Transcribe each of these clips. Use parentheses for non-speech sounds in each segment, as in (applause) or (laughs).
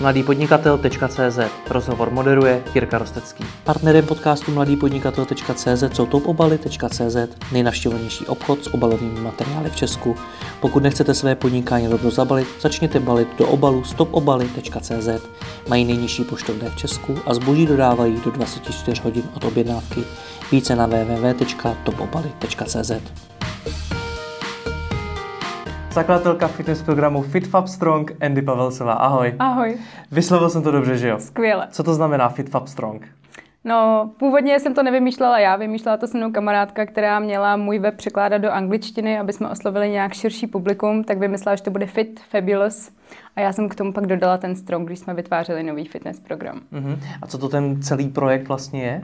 mladýpodnikatel.cz Rozhovor moderuje Jirka Rostecký. Partnerem podcastu mladýpodnikatel.cz jsou topobaly.cz nejnavštěvovanější obchod s obalovými materiály v Česku. Pokud nechcete své podnikání rovnou zabalit, začněte balit do obalu stopobaly.cz. Mají nejnižší poštovné v Česku a zboží dodávají do 24 hodin od objednávky. Více na www.topobaly.cz. Zakladatelka fitness programu FitFab Strong, Andy Pavelsová. Ahoj. Ahoj. Vyslovil jsem to dobře, že jo? Skvěle. Co to znamená FitFab Strong? No, původně jsem to nevymýšlela já, vymýšlela to se mnou kamarádka, která měla můj web překládat do angličtiny, aby jsme oslovili nějak širší publikum, tak vymyslela, že to bude Fit Fabulous. A já jsem k tomu pak dodala ten Strong, když jsme vytvářeli nový fitness program. Uh-huh. A co to ten celý projekt vlastně je?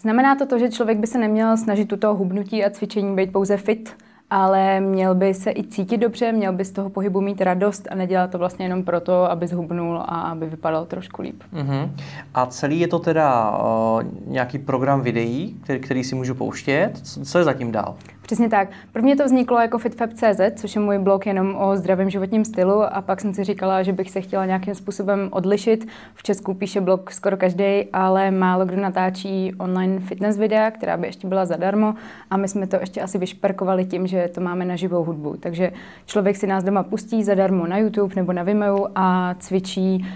Znamená to to, že člověk by se neměl snažit tuto hubnutí a cvičení být pouze fit, ale měl by se i cítit dobře, měl by z toho pohybu mít radost a nedělat to vlastně jenom proto, aby zhubnul a aby vypadal trošku líp. Uh-huh. A celý je to teda uh, nějaký program videí, který, který si můžu pouštět. Co je zatím dál? Přesně tak. Prvně to vzniklo jako FitFab.cz, což je můj blog jenom o zdravém životním stylu a pak jsem si říkala, že bych se chtěla nějakým způsobem odlišit. V Česku píše blog skoro každý, ale málo kdo natáčí online fitness videa, která by ještě byla zadarmo a my jsme to ještě asi vyšperkovali tím, že to máme na živou hudbu. Takže člověk si nás doma pustí zadarmo na YouTube nebo na Vimeo a cvičí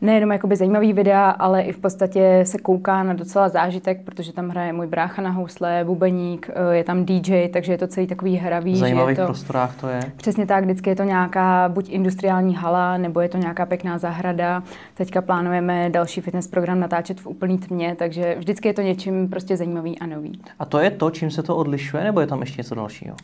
nejenom jakoby zajímavý videa, ale i v podstatě se kouká na docela zážitek, protože tam hraje můj brácha na housle, bubeník, eh, je tam DJ, takže je to celý takový hravý. V zajímavých to, prostorách to je? Přesně tak, vždycky je to nějaká buď industriální hala, nebo je to nějaká pěkná zahrada. Teďka plánujeme další fitness program natáčet v úplný tmě, takže vždycky je to něčím prostě zajímavý a nový. A to je to, čím se to odlišuje, nebo je tam ještě něco dalšího?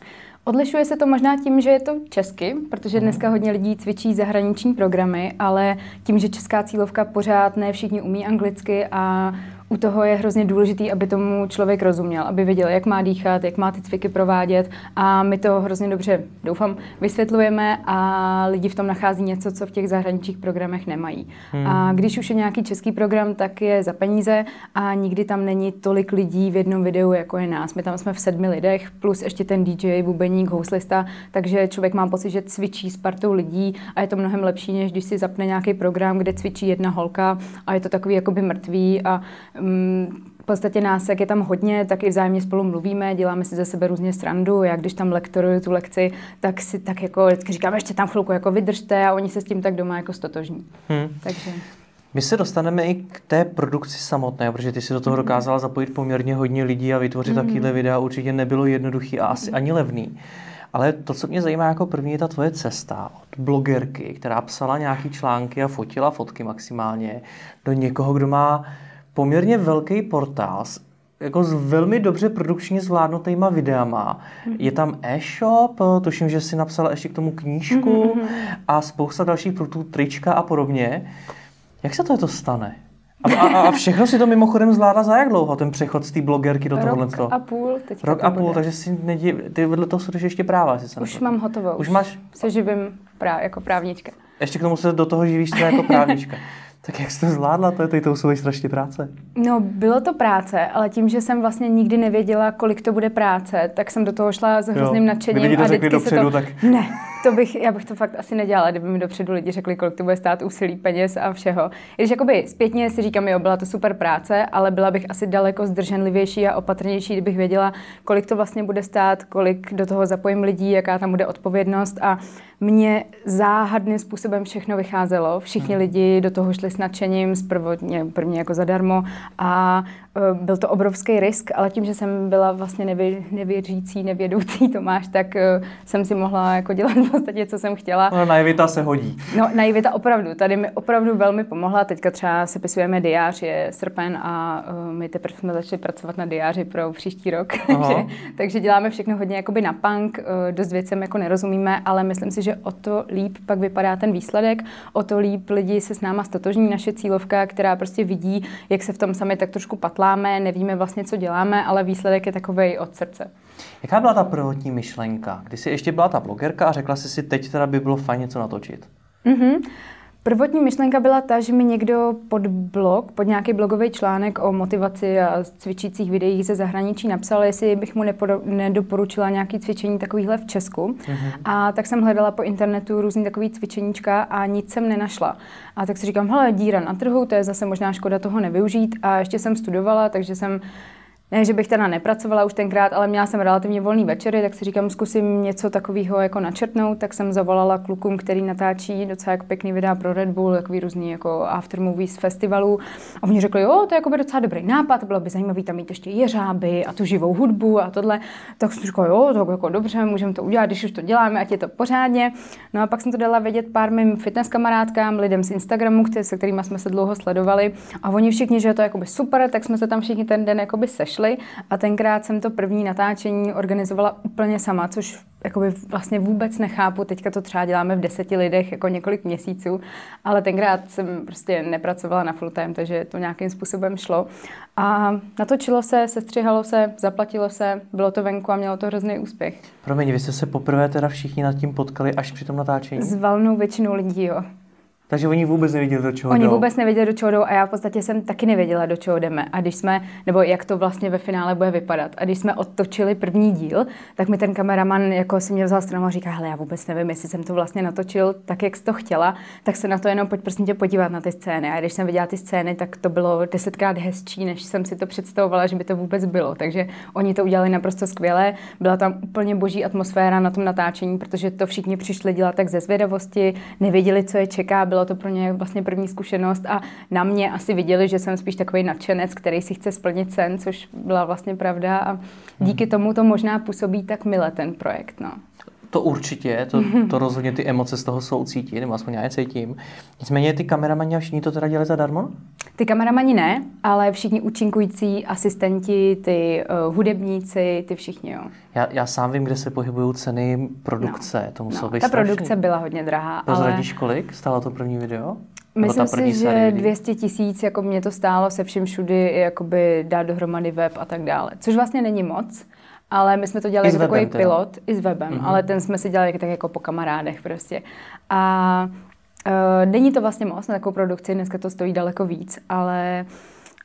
Odlišuje se to možná tím, že je to česky, protože dneska hodně lidí cvičí zahraniční programy, ale tím, že česká cílovka pořád ne všichni umí anglicky a u toho je hrozně důležitý, aby tomu člověk rozuměl, aby věděl, jak má dýchat, jak má ty cviky provádět a my to hrozně dobře, doufám, vysvětlujeme a lidi v tom nachází něco, co v těch zahraničních programech nemají. Hmm. A když už je nějaký český program, tak je za peníze a nikdy tam není tolik lidí v jednom videu, jako je nás. My tam jsme v sedmi lidech, plus ještě ten DJ, bubeník, houslista, takže člověk má pocit, že cvičí s partou lidí a je to mnohem lepší, než když si zapne nějaký program, kde cvičí jedna holka a je to takový jakoby mrtvý a v podstatě nás, jak je tam hodně, tak i vzájemně spolu mluvíme, děláme si ze sebe různě srandu. Já když tam lektoruju tu lekci, tak si tak jako vždycky říkám, ještě tam chvilku jako vydržte a oni se s tím tak doma jako stotožní. Hmm. Takže... My se dostaneme i k té produkci samotné, protože ty si do toho hmm. dokázala zapojit poměrně hodně lidí a vytvořit mm. takovýhle videa určitě nebylo jednoduchý a asi ani levný. Ale to, co mě zajímá jako první, je ta tvoje cesta od blogerky, která psala nějaký články a fotila fotky maximálně, do někoho, kdo má poměrně velký portál s jako s velmi dobře produkčně zvládnutýma videama. Mm-hmm. Je tam e-shop, tuším, že si napsala ještě k tomu knížku mm-hmm. a spousta dalších produktů, trička a podobně. Jak se to, to stane? A, a, a všechno si to mimochodem zvládla za jak dlouho, ten přechod z té blogerky do tohohle? Rok a půl. Teď Rok a půl, bude. takže si nedí, ty vedle toho studuješ ještě práva. Jestli se už mám hotovou. Už máš? Se živím prá, jako právnička. Ještě k tomu se do toho živíš jako právnička. (laughs) Tak jak jsi to zvládla? To je tady to strašně práce. No, bylo to práce, ale tím, že jsem vlastně nikdy nevěděla, kolik to bude práce, tak jsem do toho šla s hrozným nadšením. Kdyby a řekli dopředu, to... tak... Ne, to bych, já bych to fakt asi nedělala, kdyby mi dopředu lidi řekli, kolik to bude stát úsilí, peněz a všeho. I když jakoby zpětně si říkám, jo, byla to super práce, ale byla bych asi daleko zdrženlivější a opatrnější, kdybych věděla, kolik to vlastně bude stát, kolik do toho zapojím lidí, jaká tam bude odpovědnost a mně záhadným způsobem všechno vycházelo. Všichni hmm. lidi do toho šli s nadšením, prvotně, první jako zadarmo a byl to obrovský risk, ale tím, že jsem byla vlastně nevě, nevěřící, nevědoucí (laughs) Tomáš, tak uh, jsem si mohla jako dělat (laughs) v podstatě, co jsem chtěla. No, naivita se hodí. No, naivita opravdu. Tady mi opravdu velmi pomohla. Teďka třeba sepisujeme diář, je srpen a uh, my teprve jsme začali pracovat na diáři pro příští rok. (laughs) takže, takže děláme všechno hodně jakoby na punk, dost věcem jako nerozumíme, ale myslím si, že o to líp pak vypadá ten výsledek, o to líp lidi se s náma stotožní, naše cílovka, která prostě vidí, jak se v tom sami tak trošku patlá děláme, nevíme vlastně, co děláme, ale výsledek je takový od srdce. Jaká byla ta prvotní myšlenka? Kdy jsi ještě byla ta blogerka a řekla jsi si, teď teda by bylo fajn něco natočit? Mm-hmm. Prvotní myšlenka byla ta, že mi někdo pod blog, pod nějaký blogový článek o motivaci a cvičících videích ze zahraničí napsal, jestli bych mu nepodo- nedoporučila nějaké cvičení takovýhle v Česku. Mm-hmm. A tak jsem hledala po internetu různý takový cvičeníčka a nic jsem nenašla. A tak si říkám, hele, díra na trhu, to je zase možná škoda toho nevyužít. A ještě jsem studovala, takže jsem ne, že bych teda nepracovala už tenkrát, ale měla jsem relativně volný večery, tak si říkám, zkusím něco takového jako načrtnout, tak jsem zavolala klukům, který natáčí docela jako pěkný videa pro Red Bull, takový různý jako after movies festivalů. A oni řekli, jo, to je jako by docela dobrý nápad, bylo by zajímavý tam mít ještě jeřáby a tu živou hudbu a tohle. Tak jsem říkala, jo, to jako dobře, můžeme to udělat, když už to děláme, ať je to pořádně. No a pak jsem to dala vědět pár mým fitness kamarádkám, lidem z Instagramu, se kterými jsme se dlouho sledovali. A oni všichni, že je to jako super, tak jsme se tam všichni ten den jako sešli šli a tenkrát jsem to první natáčení organizovala úplně sama, což jakoby vlastně vůbec nechápu. Teďka to třeba děláme v deseti lidech jako několik měsíců, ale tenkrát jsem prostě nepracovala na full time, takže to nějakým způsobem šlo. A natočilo se, sestřihalo se, zaplatilo se, bylo to venku a mělo to hrozný úspěch. Promiň, vy jste se poprvé teda všichni nad tím potkali až při tom natáčení? S valnou většinou lidí, jo. Takže oni vůbec nevěděli, do čeho Oni jdou. vůbec nevěděli, do čeho jdou a já v podstatě jsem taky nevěděla, do čeho jdeme. A když jsme, nebo jak to vlastně ve finále bude vypadat. A když jsme odtočili první díl, tak mi ten kameraman jako si mě vzal stranu a říká, hele, já vůbec nevím, jestli jsem to vlastně natočil tak, jak jsi to chtěla, tak se na to jenom pojď prosím tě podívat na ty scény. A když jsem viděla ty scény, tak to bylo desetkrát hezčí, než jsem si to představovala, že by to vůbec bylo. Takže oni to udělali naprosto skvěle. Byla tam úplně boží atmosféra na tom natáčení, protože to všichni přišli dělat tak ze zvědavosti, nevěděli, co je čeká, bylo to pro ně vlastně první zkušenost a na mě asi viděli, že jsem spíš takový nadšenec, který si chce splnit sen, což byla vlastně pravda a díky hmm. tomu to možná působí tak mile ten projekt. No. To určitě, to, to rozhodně ty emoce z toho jsou cítit, nebo aspoň já je cítím. Nicméně ty kameramani a všichni to teda dělali zadarmo? Ty kameramani ne, ale všichni účinkující asistenti, ty uh, hudebníci, ty všichni, jo. Já, já sám vím, kde se pohybují ceny produkce, no. to muselo no, být Ta strašný. produkce byla hodně drahá, Prozradíš ale... kolik stálo to první video? Myslím si, že 200 tisíc, jako mě to stálo se vším všudy, jakoby dát dohromady web a tak dále. Což vlastně není moc, ale my jsme to dělali jako takový teda. pilot, i s webem, mm-hmm. ale ten jsme si dělali tak jako po kamarádech prostě. A uh, není to vlastně moc na takovou produkci, dneska to stojí daleko víc, ale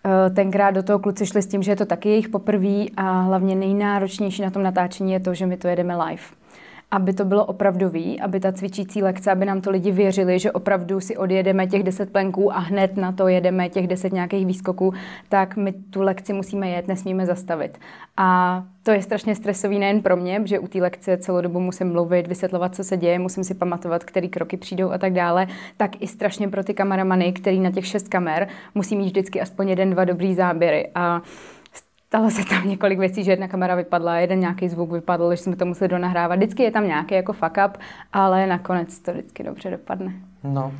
uh, tenkrát do toho kluci šli s tím, že je to taky jejich poprvé a hlavně nejnáročnější na tom natáčení je to, že my to jedeme live aby to bylo opravdový, aby ta cvičící lekce, aby nám to lidi věřili, že opravdu si odjedeme těch 10 plenků a hned na to jedeme těch 10 nějakých výskoků, tak my tu lekci musíme jet, nesmíme zastavit. A to je strašně stresový nejen pro mě, že u té lekce celou dobu musím mluvit, vysvětlovat, co se děje, musím si pamatovat, které kroky přijdou a tak dále, tak i strašně pro ty kameramany, který na těch šest kamer musí mít vždycky aspoň jeden, dva dobrý záběry. A stalo se tam několik věcí, že jedna kamera vypadla, jeden nějaký zvuk vypadl, že jsme to museli donahrávat. Vždycky je tam nějaký jako fuck up, ale nakonec to vždycky dobře dopadne. No,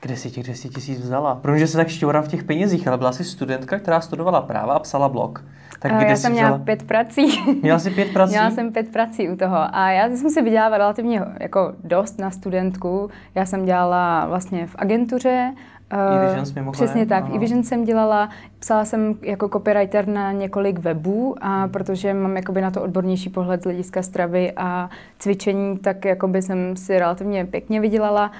kde si těch 200 tisíc vzala? Protože se tak šťourám v těch penězích, ale byla jsi studentka, která studovala práva a psala blog. Tak kde já jsem vzala... měla pět prací. Měla jsi pět prací? (laughs) Měla jsem pět prací u toho. A já jsem si vydělala relativně jako dost na studentku. Já jsem dělala vlastně v agentuře, E-Visions mimochodem? Přesně tak. Ano. E-Visions jsem dělala, psala jsem jako copywriter na několik webů a protože mám jakoby na to odbornější pohled z hlediska stravy a cvičení, tak jakoby jsem si relativně pěkně vydělala.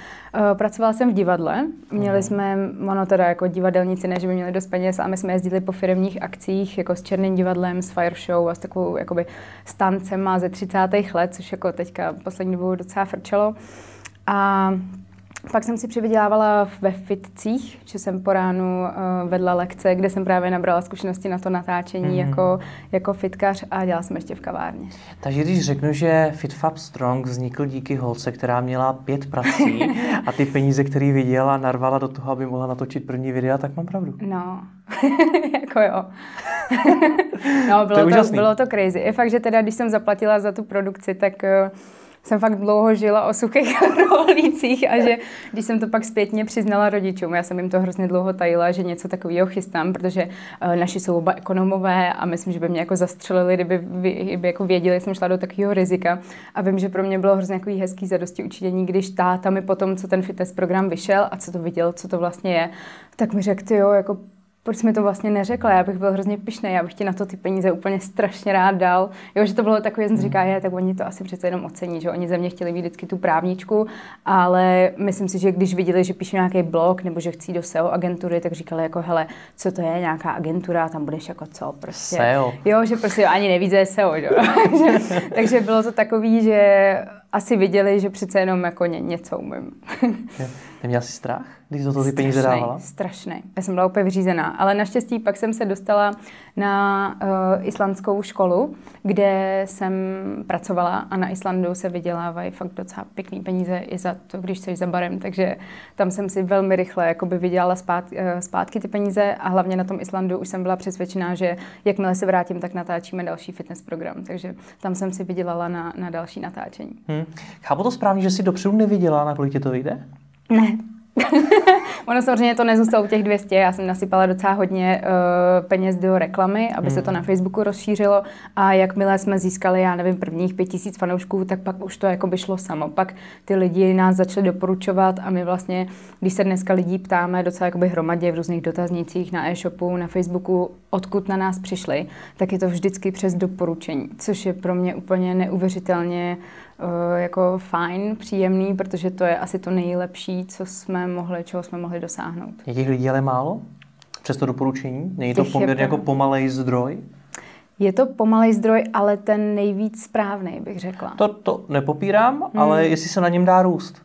Pracovala jsem v divadle. Měli jsme, ono teda jako divadelníci, ne, že by měli dost peněz, a my jsme jezdili po firmních akcích, jako s Černým divadlem, s Fire Show a s takovou jakoby stancem ze 30. let, což jako teďka poslední dobou docela frčelo. A pak jsem si přivydělávala ve fitcích, že jsem po ránu uh, vedla lekce, kde jsem právě nabrala zkušenosti na to natáčení mm-hmm. jako, jako fitkař a dělala jsem ještě v kavárně. Takže když řeknu, že FitFab Strong vznikl díky holce, která měla pět prací (laughs) a ty peníze, které viděla, narvala do toho, aby mohla natočit první videa, tak mám pravdu. No, (laughs) jako jo. (laughs) no, bylo to, to, bylo to crazy. Je fakt, že teda, když jsem zaplatila za tu produkci, tak uh, jsem fakt dlouho žila o suchých (laughs) rohlících a že když jsem to pak zpětně přiznala rodičům, já jsem jim to hrozně dlouho tajila, že něco takového chystám, protože uh, naši jsou oba ekonomové a myslím, že by mě jako zastřelili, kdyby, kdyby jako věděli, že jsem šla do takového rizika. A vím, že pro mě bylo hrozně takový hezký zadosti učinění, když táta mi potom, co ten fitness program vyšel a co to viděl, co to vlastně je, tak mi řekl, jo, jako proč jsi mi to vlastně neřekla, já bych byl hrozně pišný, já bych ti na to ty peníze úplně strašně rád dal. Jo, že to bylo takové, jsem říká, je, tak oni to asi přece jenom ocení, že oni ze mě chtěli mít vždycky tu právničku, ale myslím si, že když viděli, že píšu nějaký blog nebo že chci do SEO agentury, tak říkali jako, hele, co to je, nějaká agentura, tam budeš jako co, prostě. SEO. Jo, že prostě ani nevíte, je SEO, že? (laughs) takže bylo to takový, že asi viděli, že přece jenom jako ně, něco umím. Neměla jsi strach, když do toho ty peníze dávala? Strašný. Já jsem byla úplně vyřízená. Ale naštěstí pak jsem se dostala na uh, islandskou školu, kde jsem pracovala a na Islandu se vydělávají fakt docela pěkný peníze i za to, když jsi za barem. Takže tam jsem si velmi rychle jakoby vydělala zpát, uh, zpátky ty peníze a hlavně na tom Islandu už jsem byla přesvědčená, že jakmile se vrátím, tak natáčíme další fitness program. Takže tam jsem si vydělala na, na další natáčení. Hmm. Chápu to správně, že jsi dopředu neviděla, na kolik tě to vyjde? Ne. (laughs) ono samozřejmě to nezůstalo u těch 200, já jsem nasypala docela hodně uh, peněz do reklamy, aby hmm. se to na Facebooku rozšířilo a jakmile jsme získali, já nevím, prvních 5000 fanoušků, tak pak už to jako by šlo samo. Pak ty lidi nás začali doporučovat a my vlastně, když se dneska lidí ptáme docela jakoby hromadě v různých dotaznicích na e-shopu, na Facebooku, odkud na nás přišli, tak je to vždycky přes doporučení, což je pro mě úplně neuvěřitelně Eh, jako fajn, příjemný, protože to je asi to nejlepší, co jsme mohli, čeho jsme mohli dosáhnout. Je těch lidí ale málo? Přes to doporučení? Není to poměrně jako pomalej zdroj? Je to pomalej zdroj, ale ten nejvíc správný, bych řekla. To, to nepopírám, hmm. ale jestli se na něm dá růst.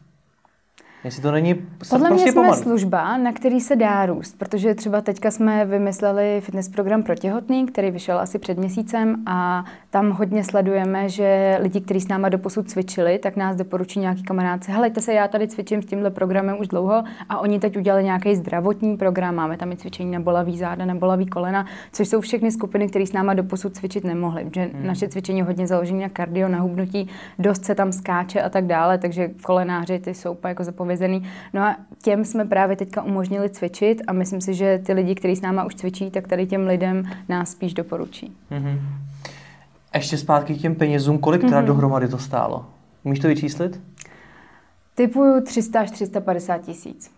Jestli to není Podle prostě mě jsme pomalu. služba, na který se dá růst, protože třeba teďka jsme vymysleli fitness program pro těhotný, který vyšel asi před měsícem a tam hodně sledujeme, že lidi, kteří s náma doposud cvičili, tak nás doporučí nějaký kamarádce, helejte se, já tady cvičím s tímhle programem už dlouho a oni teď udělali nějaký zdravotní program, máme tam i cvičení na bolavý záda, na bolavý kolena, což jsou všechny skupiny, které s náma doposud cvičit nemohly, protože hmm. naše cvičení je hodně založené na kardio, na hubnutí, dost se tam skáče a tak dále, takže kolenáři ty jsou úplně jako zapovědění omezený. No a těm jsme právě teďka umožnili cvičit a myslím si, že ty lidi, kteří s náma už cvičí, tak tady těm lidem nás spíš doporučí. Mm-hmm. Ještě zpátky k těm penězům, kolik teda mm-hmm. dohromady to stálo? Můžeš to vyčíslit? Typuju 300 až 350 tisíc.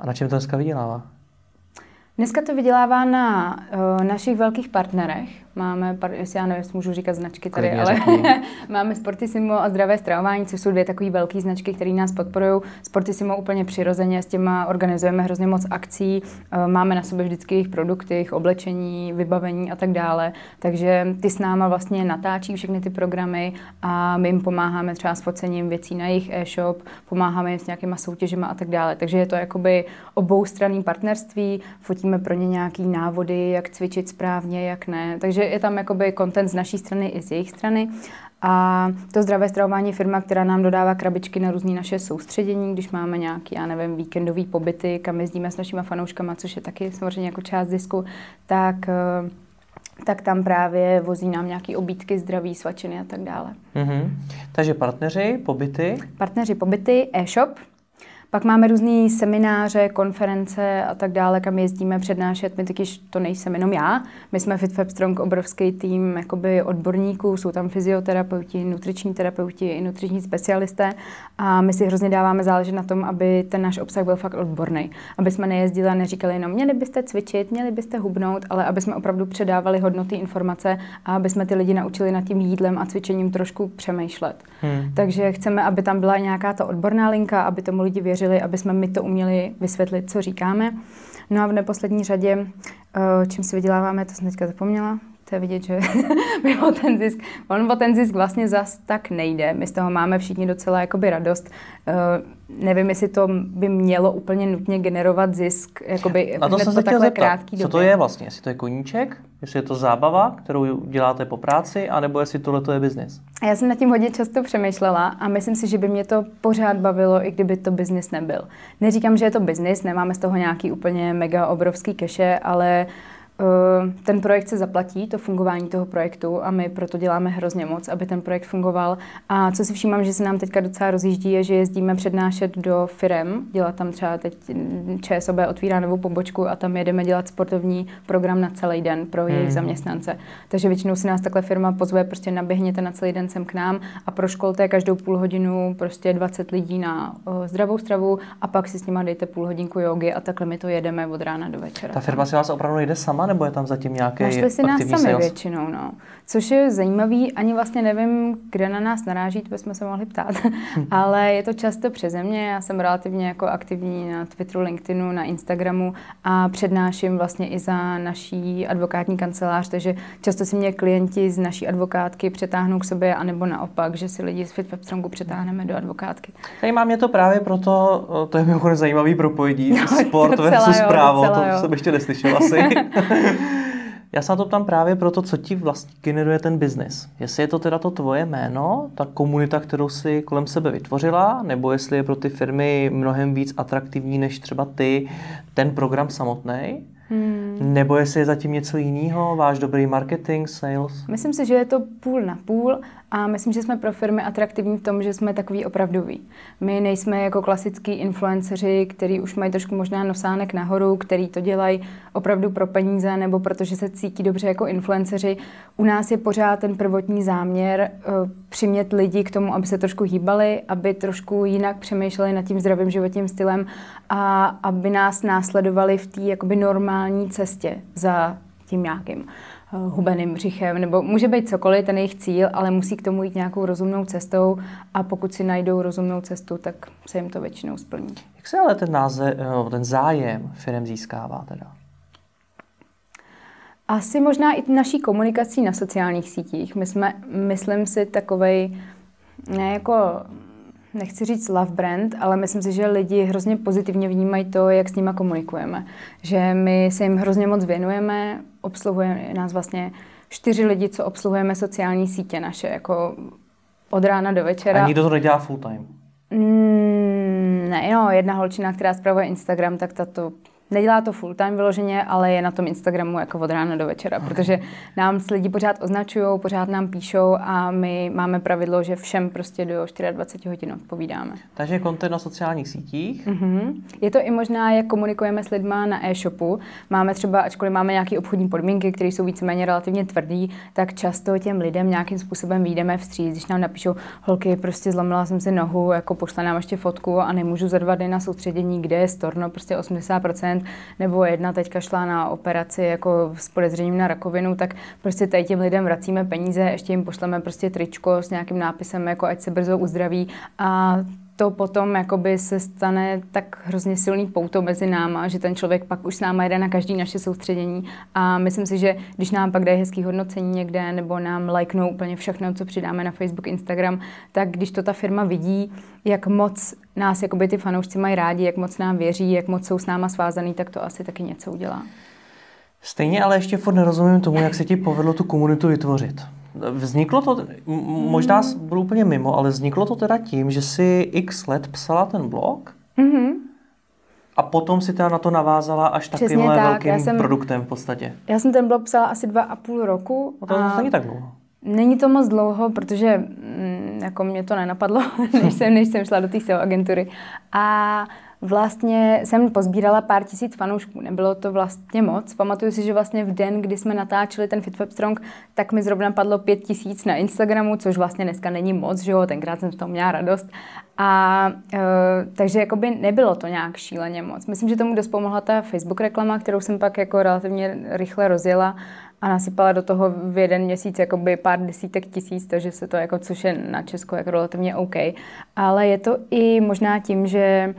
A na čem to dneska vydělává? Dneska to vydělává na uh, našich velkých partnerech, Máme, jestli já nevím, jestli můžu říkat značky tady, Klidně ale (laughs) máme Sportissimo a Zdravé stravování, což jsou dvě takové velké značky, které nás podporují. Sportissimo úplně přirozeně, s těma organizujeme hrozně moc akcí, eh, máme na sobě vždycky jejich produkty, jejich oblečení, vybavení a tak dále. Takže ty s náma vlastně natáčí všechny ty programy a my jim pomáháme třeba s focením věcí na jejich e-shop, pomáháme jim s nějakýma soutěžema a tak dále. Takže je to jakoby oboustranný partnerství, fotíme pro ně nějaký návody, jak cvičit správně, jak ne. Takže takže je tam jakoby content z naší strany i z jejich strany. A to zdravé stravování je firma, která nám dodává krabičky na různé naše soustředění, když máme nějaký, já nevím, víkendový pobyty, kam jezdíme s našimi fanouškama, což je taky samozřejmě jako část disku, tak eh, tak tam právě vozí nám nějaké obídky, zdraví, svačiny a tak dále. Mm-hmm. Takže partneři, pobyty? Partneři, pobyty, e-shop, pak máme různé semináře, konference a tak dále, kam jezdíme přednášet. My taky to nejsem jenom já. My jsme Fit Fab Strong obrovský tým jakoby odborníků, jsou tam fyzioterapeuti, nutriční terapeuti i nutriční specialisté a my si hrozně dáváme záležet na tom, aby ten náš obsah byl fakt odborný. Aby jsme nejezdili a neříkali jenom, měli byste cvičit, měli byste hubnout, ale aby jsme opravdu předávali hodnoty informace a aby jsme ty lidi naučili nad tím jídlem a cvičením trošku přemýšlet. Hmm. Takže chceme, aby tam byla nějaká ta odborná linka, aby tomu lidi věřili věřili, aby jsme my to uměli vysvětlit, co říkáme. No a v neposlední řadě, eh, čím si vyděláváme, to jsem teďka zapomněla, to je vidět, že (laughs) mimo ten zisk, on o ten zisk vlastně zas tak nejde. My z toho máme všichni docela jakoby radost. Uh, nevím, jestli to by mělo úplně nutně generovat zisk, jakoby Na to jsem se takhle krátký Co to je vlastně? Jestli to je koníček, jestli je to zábava, kterou děláte po práci, anebo jestli tohle je biznis? Já jsem nad tím hodně často přemýšlela a myslím si, že by mě to pořád bavilo, i kdyby to biznis nebyl. Neříkám, že je to biznis, nemáme z toho nějaký úplně mega obrovský keše, ale uh, ten projekt se zaplatí, to fungování toho projektu a my proto děláme hrozně moc, aby ten projekt fungoval. A co si všímám, že se nám teďka docela rozjíždí, je, že jezdíme přednášet do firem, dělat tam třeba teď ČSOB otvírá novou pobočku a tam jedeme dělat sportovní program na celý den pro jejich hmm. zaměstnance. Takže většinou si nás takhle firma pozve, prostě naběhněte na celý den sem k nám a pro školté každou půl hodinu prostě 20 lidí na uh, zdravou stravu a pak si s nimi dejte půl hodinku jogy a takhle my to jedeme od rána do večera. Ta firma si vás opravdu jde sama, nebo je tam zatím nějaký Našli si nás sami sales? většinou, no. Což je zajímavý, ani vlastně nevím, kde na nás naráží, to bychom se mohli ptát, (laughs) ale je to často přeze mě, já jsem relativně jako aktivní na Twitteru, LinkedInu, na Instagramu a přednáším vlastně i za naší advokátní kancelář, takže často si mě klienti z naší advokátky přetáhnou k sobě, anebo naopak, že si lidi z FitWebStrongu přetáhneme do advokátky. Zajímá mě to právě proto, to je mimochodem zajímavý propojení, (laughs) no, sport versus právo, to jsem ještě neslyšel asi. (laughs) Já se na to ptám právě proto, co ti vlastně generuje ten biznis. Jestli je to teda to tvoje jméno, ta komunita, kterou si kolem sebe vytvořila, nebo jestli je pro ty firmy mnohem víc atraktivní než třeba ty, ten program samotný, Hmm. Nebo jestli je zatím něco jiného, váš dobrý marketing, sales? Myslím si, že je to půl na půl a myslím, že jsme pro firmy atraktivní v tom, že jsme takový opravdoví. My nejsme jako klasický influenceři, který už mají trošku možná nosánek nahoru, který to dělají opravdu pro peníze nebo protože se cítí dobře jako influenceři. U nás je pořád ten prvotní záměr uh, přimět lidi k tomu, aby se trošku hýbali, aby trošku jinak přemýšleli nad tím zdravým životním stylem a aby nás následovali v té jakoby normální cestě za tím nějakým Eh, hubeným břichem, nebo může být cokoliv, ten jejich cíl, ale musí k tomu jít nějakou rozumnou cestou a pokud si najdou rozumnou cestu, tak se jim to většinou splní. Jak se ale ten, náze, eh, ten zájem firm získává teda? Asi možná i naší komunikací na sociálních sítích. My jsme, myslím si, takovej ne jako nechci říct love brand, ale myslím si, že lidi hrozně pozitivně vnímají to, jak s nima komunikujeme. Že my se jim hrozně moc věnujeme, obsluhujeme nás vlastně čtyři lidi, co obsluhujeme sociální sítě naše, jako od rána do večera. A nikdo to nedělá full time? Mm, ne, no, jedna holčina, která zpravuje Instagram, tak ta to Nedělá to full time vyloženě, ale je na tom Instagramu jako od rána do večera, okay. protože nám lidi pořád označují, pořád nám píšou a my máme pravidlo, že všem prostě do 24 hodin odpovídáme. Takže kontent na sociálních sítích. Mm-hmm. Je to i možná, jak komunikujeme s lidma na e-shopu. Máme třeba, ačkoliv máme nějaké obchodní podmínky, které jsou víceméně relativně tvrdý, tak často těm lidem nějakým způsobem vyjdeme vstříc. Když nám napíšou, holky, prostě zlomila jsem si nohu, jako pošle nám ještě fotku a nemůžu za dva dny na soustředění, kde je storno, prostě 80%, nebo jedna teďka šla na operaci jako s podezřením na rakovinu, tak prostě tady těm lidem vracíme peníze, ještě jim pošleme prostě tričko s nějakým nápisem, jako ať se brzo uzdraví a to potom jakoby se stane tak hrozně silný pouto mezi náma, že ten člověk pak už s náma jede na každý naše soustředění a myslím si, že když nám pak dají hezký hodnocení někde nebo nám lajknou úplně všechno, co přidáme na Facebook, Instagram, tak když to ta firma vidí, jak moc nás jakoby ty fanoušci mají rádi, jak moc nám věří, jak moc jsou s náma svázaný, tak to asi taky něco udělá. Stejně ale ještě furt nerozumím tomu, jak se ti povedlo tu komunitu vytvořit. Vzniklo to, možná hmm. budu úplně mimo, ale vzniklo to teda tím, že si x let psala ten blog mm-hmm. a potom si teda na to navázala až Přesně takovýmhle tak. velkým jsem, produktem v podstatě. Já jsem ten blog psala asi dva a půl roku. No to a není tak dlouho. Není to moc dlouho, protože mm, jako mě to nenapadlo, (laughs) než jsem, než jsem šla do té agentury. A Vlastně jsem pozbírala pár tisíc fanoušků, nebylo to vlastně moc. Pamatuju si, že vlastně v den, kdy jsme natáčeli ten FitWeb Strong, tak mi zrovna padlo pět tisíc na Instagramu, což vlastně dneska není moc, že jo, tenkrát jsem z toho měla radost. A e, takže jakoby nebylo to nějak šíleně moc. Myslím, že tomu dost pomohla ta Facebook reklama, kterou jsem pak jako relativně rychle rozjela a nasypala do toho v jeden měsíc jakoby pár desítek tisíc, takže se to jako, což je na Česku jako relativně OK. Ale je to i možná tím, že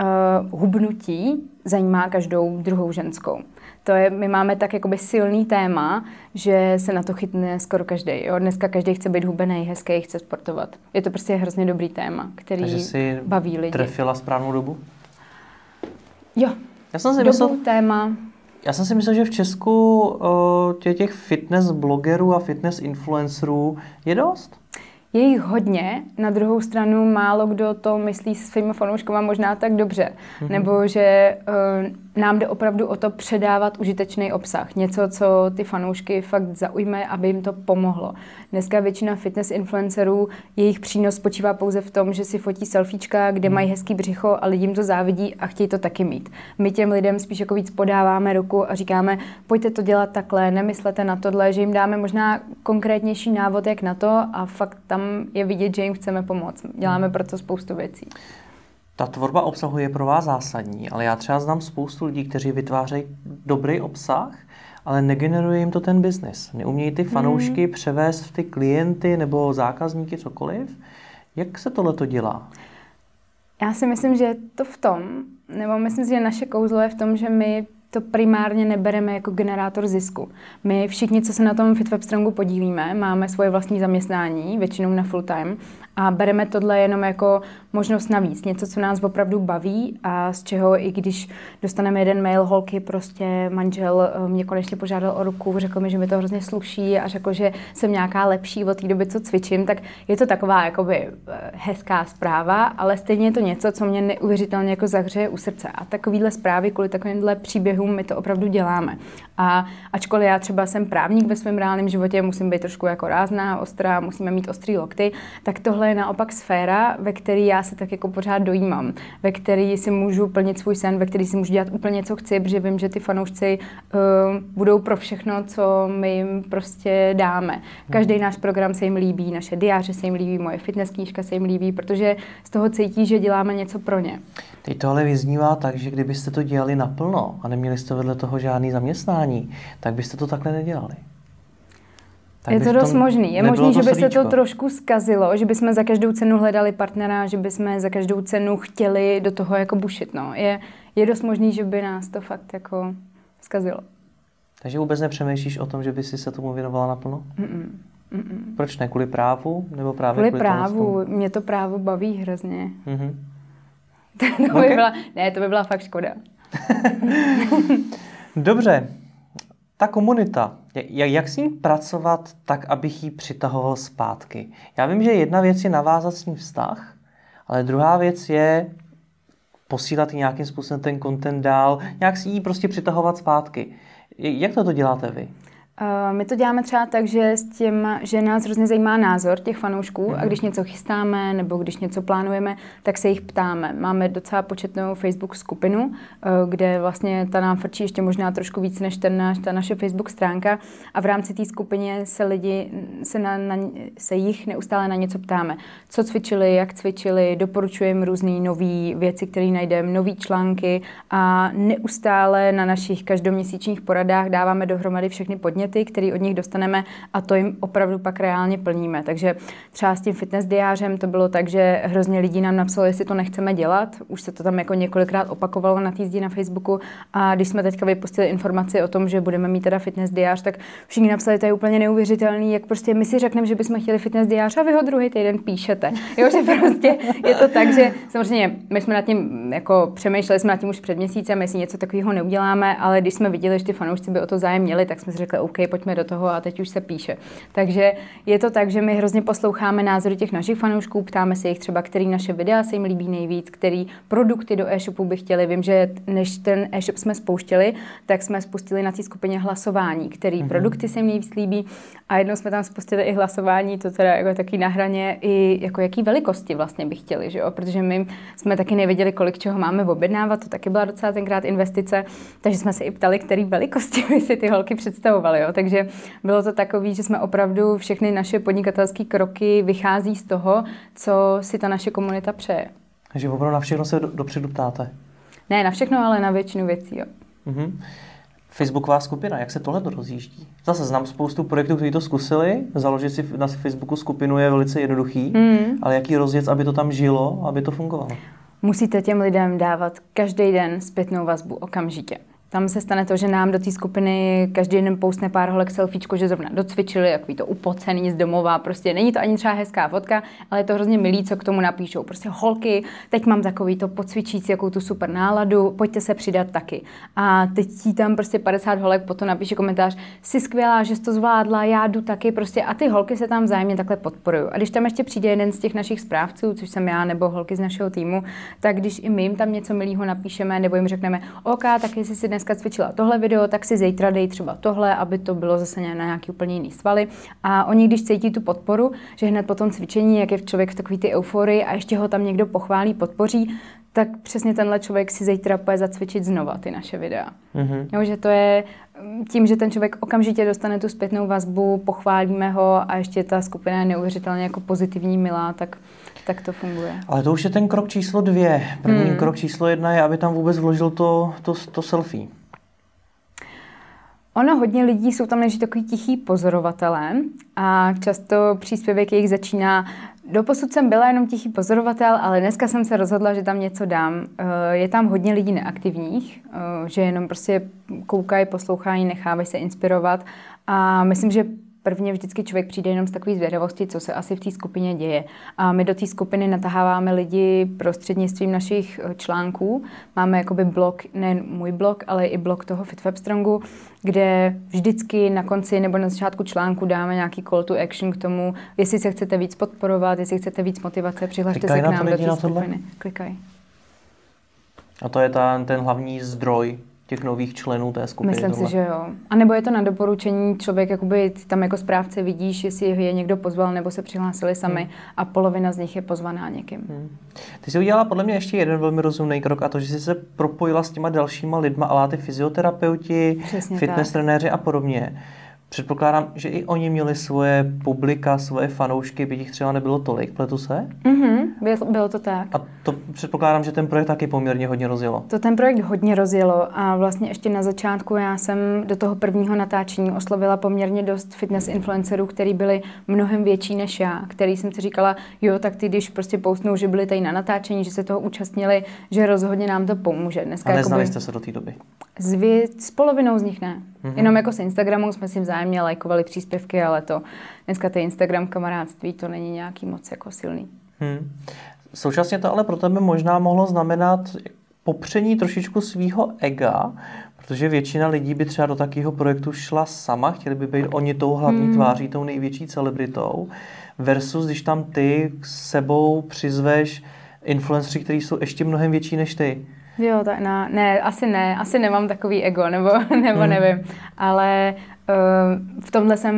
uh, hubnutí zajímá každou druhou ženskou. To je, my máme tak jakoby silný téma, že se na to chytne skoro každý. Dneska každý chce být hubený, hezký, chce sportovat. Je to prostě hrozně dobrý téma, který Takže jsi baví lidi. trefila správnou dobu? Jo. Já jsem si dobu, myslel, téma. Já jsem si myslel, že v Česku uh, tě, těch fitness blogerů a fitness influencerů je dost. Je jich hodně, na druhou stranu málo kdo to myslí s svými fanouškama možná tak dobře. Mm-hmm. Nebo že uh, nám jde opravdu o to předávat užitečný obsah. Něco, co ty fanoušky fakt zaujme, aby jim to pomohlo. Dneska většina fitness influencerů, jejich přínos spočívá pouze v tom, že si fotí selfiečka, kde mm. mají hezký břicho a lidi jim to závidí a chtějí to taky mít. My těm lidem spíš jako víc podáváme ruku a říkáme, pojďte to dělat takhle, nemyslete na tohle, že jim dáme možná konkrétnější návod, jak na to a fakt tam je vidět, že jim chceme pomoct. Děláme hmm. proto spoustu věcí. Ta tvorba obsahu je pro vás zásadní, ale já třeba znám spoustu lidí, kteří vytvářejí dobrý obsah, ale negeneruje jim to ten biznis. Neumějí ty fanoušky hmm. převést v ty klienty nebo zákazníky, cokoliv. Jak se tohle to dělá? Já si myslím, že je to v tom, nebo myslím si, že naše kouzlo je v tom, že my to primárně nebereme jako generátor zisku. My všichni, co se na tom FitWebstrongu podílíme, máme svoje vlastní zaměstnání, většinou na full time a bereme tohle jenom jako možnost navíc, něco, co nás opravdu baví a z čeho i když dostaneme jeden mail holky, prostě manžel eh, mě konečně požádal o ruku, řekl mi, že mi to hrozně sluší a řekl, že jsem nějaká lepší od té doby, co cvičím, tak je to taková jakoby eh, hezká zpráva, ale stejně je to něco, co mě neuvěřitelně jako zahřeje u srdce. A takovýhle zprávy kvůli takovýmhle příběhům my to opravdu děláme. A ačkoliv já třeba jsem právník ve svém reálném životě, musím být trošku jako rázná, ostrá, musíme mít ostrý lokty, tak tohle je naopak sféra, ve které já se tak jako pořád dojímám, ve které si můžu plnit svůj sen, ve které si můžu dělat úplně co chci, protože vím, že ty fanoušci uh, budou pro všechno, co my jim prostě dáme. Každý náš program se jim líbí, naše diáře se jim líbí, moje fitness knížka se jim líbí, protože z toho cítí, že děláme něco pro ně. Teď to ale vyznívá tak, že kdybyste to dělali naplno a neměli jste vedle toho žádný zaměstnání, tak byste to takhle nedělali. Tak je to dost možný. Je možný, že by se to trošku zkazilo, že bychom za každou cenu hledali partnera, že bychom za každou cenu chtěli do toho jako bušit. No. Je, je dost možný, že by nás to fakt jako zkazilo. Takže vůbec nepřemýšlíš o tom, že by si se tomu věnovala naplno? Mm-mm. Mm-mm. Proč ne? Kvůli právu? Nebo právě kvůli, kvůli právu. Mě to právo baví hrozně. Mm-hmm. (laughs) to by okay. byla, ne, to by byla fakt škoda. (laughs) Dobře. Ta komunita, jak, jak s ním pracovat tak, abych ji přitahoval zpátky? Já vím, že jedna věc je navázat s ním vztah, ale druhá věc je posílat nějakým způsobem ten content dál, nějak si ji prostě přitahovat zpátky. Jak to, to děláte vy? Uh, my to děláme třeba tak, že s tím, že nás hrozně zajímá názor těch fanoušků a mhm. když něco chystáme nebo když něco plánujeme, tak se jich ptáme. Máme docela početnou Facebook skupinu, uh, kde vlastně ta nám frčí ještě možná trošku víc než ten náš, ta naše Facebook stránka a v rámci té skupině se lidi, se, na, na, se jich neustále na něco ptáme. Co cvičili, jak cvičili, doporučujeme různé nové věci, které najdeme, nové články a neustále na našich každoměsíčních poradách dáváme dohromady všechny podněty podněty, které od nich dostaneme a to jim opravdu pak reálně plníme. Takže třeba s tím fitness diářem to bylo tak, že hrozně lidí nám napsalo, jestli to nechceme dělat. Už se to tam jako několikrát opakovalo na týzdí na Facebooku a když jsme teďka vypustili informaci o tom, že budeme mít teda fitness diář, tak všichni napsali, to je úplně neuvěřitelný, jak prostě my si řekneme, že bychom chtěli fitness diář a vy ho druhý týden píšete. Jo, že prostě je to tak, že samozřejmě my jsme nad tím jako přemýšleli jsme nad tím už před měsícem, jestli něco takového neuděláme, ale když jsme viděli, že ty fanoušci by o to zájem měli, tak jsme si řekli, OK, pojďme do toho a teď už se píše. Takže je to tak, že my hrozně posloucháme názory těch našich fanoušků, ptáme se jich třeba, který naše videa se jim líbí nejvíc, který produkty do e-shopu by chtěli. Vím, že než ten e-shop jsme spouštěli, tak jsme spustili na té skupině hlasování, který mm-hmm. produkty se jim nejvíc líbí a jednou jsme tam spustili i hlasování, to teda jako taky na hraně, i jako jaký velikosti vlastně by chtěli, že jo? protože my jsme taky nevěděli, kolik čeho máme objednávat, to taky byla docela tenkrát investice, takže jsme se i ptali, který velikosti by si ty holky představovaly. Jo? Takže bylo to takové, že jsme opravdu všechny naše podnikatelské kroky vychází z toho, co si ta naše komunita přeje. Takže opravdu na všechno se dopředu ptáte? Ne na všechno, ale na většinu věcí, jo. Mm-hmm. Facebooková skupina, jak se tohle rozjíždí? Zase znám spoustu projektů, kteří to zkusili, založit si na Facebooku skupinu je velice jednoduchý, mm. ale jaký rozjec, aby to tam žilo, aby to fungovalo? Musíte těm lidem dávat každý den zpětnou vazbu okamžitě. Tam se stane to, že nám do té skupiny každý den poustne pár holek selfiečko, že zrovna docvičili, jak to upocený z domova, prostě není to ani třeba hezká fotka, ale je to hrozně milý, co k tomu napíšou. Prostě holky, teď mám takový to pocvičící, jakou tu super náladu, pojďte se přidat taky. A teď ti tam prostě 50 holek potom napíše komentář, jsi skvělá, že jsi to zvládla, já jdu taky, prostě a ty holky se tam vzájemně takhle podporují. A když tam ještě přijde jeden z těch našich správců, což jsem já nebo holky z našeho týmu, tak když i my jim tam něco milého napíšeme nebo jim řekneme, OK, tak jestli si dneska cvičila tohle video, tak si zítra dej třeba tohle, aby to bylo zase na nějaký úplně jiný svaly. A oni, když cítí tu podporu, že hned po tom cvičení, jak je člověk v takové ty euforii a ještě ho tam někdo pochválí, podpoří, tak přesně tenhle člověk si zítra půjde zacvičit znova ty naše videa. Mm-hmm. Jo, že to je tím, že ten člověk okamžitě dostane tu zpětnou vazbu, pochválíme ho a ještě ta skupina je neuvěřitelně jako pozitivní, milá, tak tak to funguje. Ale to už je ten krok číslo dvě. První hmm. krok číslo jedna je, aby tam vůbec vložil to, to, to selfie. Ono hodně lidí jsou tam než takový tichý pozorovatelé a často příspěvek jejich začíná Doposud jsem byla jenom tichý pozorovatel, ale dneska jsem se rozhodla, že tam něco dám. Eh, je tam hodně lidí neaktivních, eh, že jenom prostě koukají, poslouchají, nechávají se inspirovat a myslím, že prvně vždycky člověk přijde jenom z takové zvědavosti, co se asi v té skupině děje. A my do té skupiny nataháváme lidi prostřednictvím našich eh, článků. Máme jakoby blog, ne můj blog, ale i blog toho FitWebstrongu, kde vždycky na konci nebo na začátku článku dáme nějaký call to action k tomu, jestli se chcete víc podporovat, jestli chcete víc motivace, přihlašte se k nám do té skupiny. Klikaj. A to je ta, ten hlavní zdroj těch nových členů té skupiny. Myslím tohle. si, že jo. A nebo je to na doporučení, člověk jakoby tam jako správce vidíš, jestli je někdo pozval nebo se přihlásili sami hmm. a polovina z nich je pozvaná někým. Hmm. Ty jsi udělala podle mě ještě jeden velmi rozumný krok a to, že jsi se propojila s těma dalšíma lidma, ale ty fyzioterapeuti, Přesně fitness tak. trenéři a podobně. Předpokládám, že i oni měli svoje publika, svoje fanoušky, by jich třeba nebylo tolik, pletu se? Mm-hmm, bylo, bylo to tak. A to předpokládám, že ten projekt taky poměrně hodně rozjelo. To ten projekt hodně rozjelo a vlastně ještě na začátku já jsem do toho prvního natáčení oslovila poměrně dost fitness influencerů, který byli mnohem větší než já, který jsem si říkala, jo, tak ty když prostě poustnou, že byli tady na natáčení, že se toho účastnili, že rozhodně nám to pomůže. Dneska a neznali jakoby... jste se do té doby? S, vě... s polovinou z nich ne. Mm-hmm. Jenom jako s Instagramu jsme si vzájemně lajkovali příspěvky, ale to dneska ty Instagram kamarádství to není nějaký moc jako silný. Hmm. Současně to ale pro tebe možná mohlo znamenat popření trošičku svého ega, protože většina lidí by třeba do takového projektu šla sama, chtěli by být oni tou hlavní hmm. tváří, tou největší celebritou, versus když tam ty s sebou přizveš influencery, kteří jsou ještě mnohem větší než ty. Jo, tak na, ne, asi ne, asi nemám takový ego, nebo, (laughs) nebo hmm. nevím, ale uh, v tomhle jsem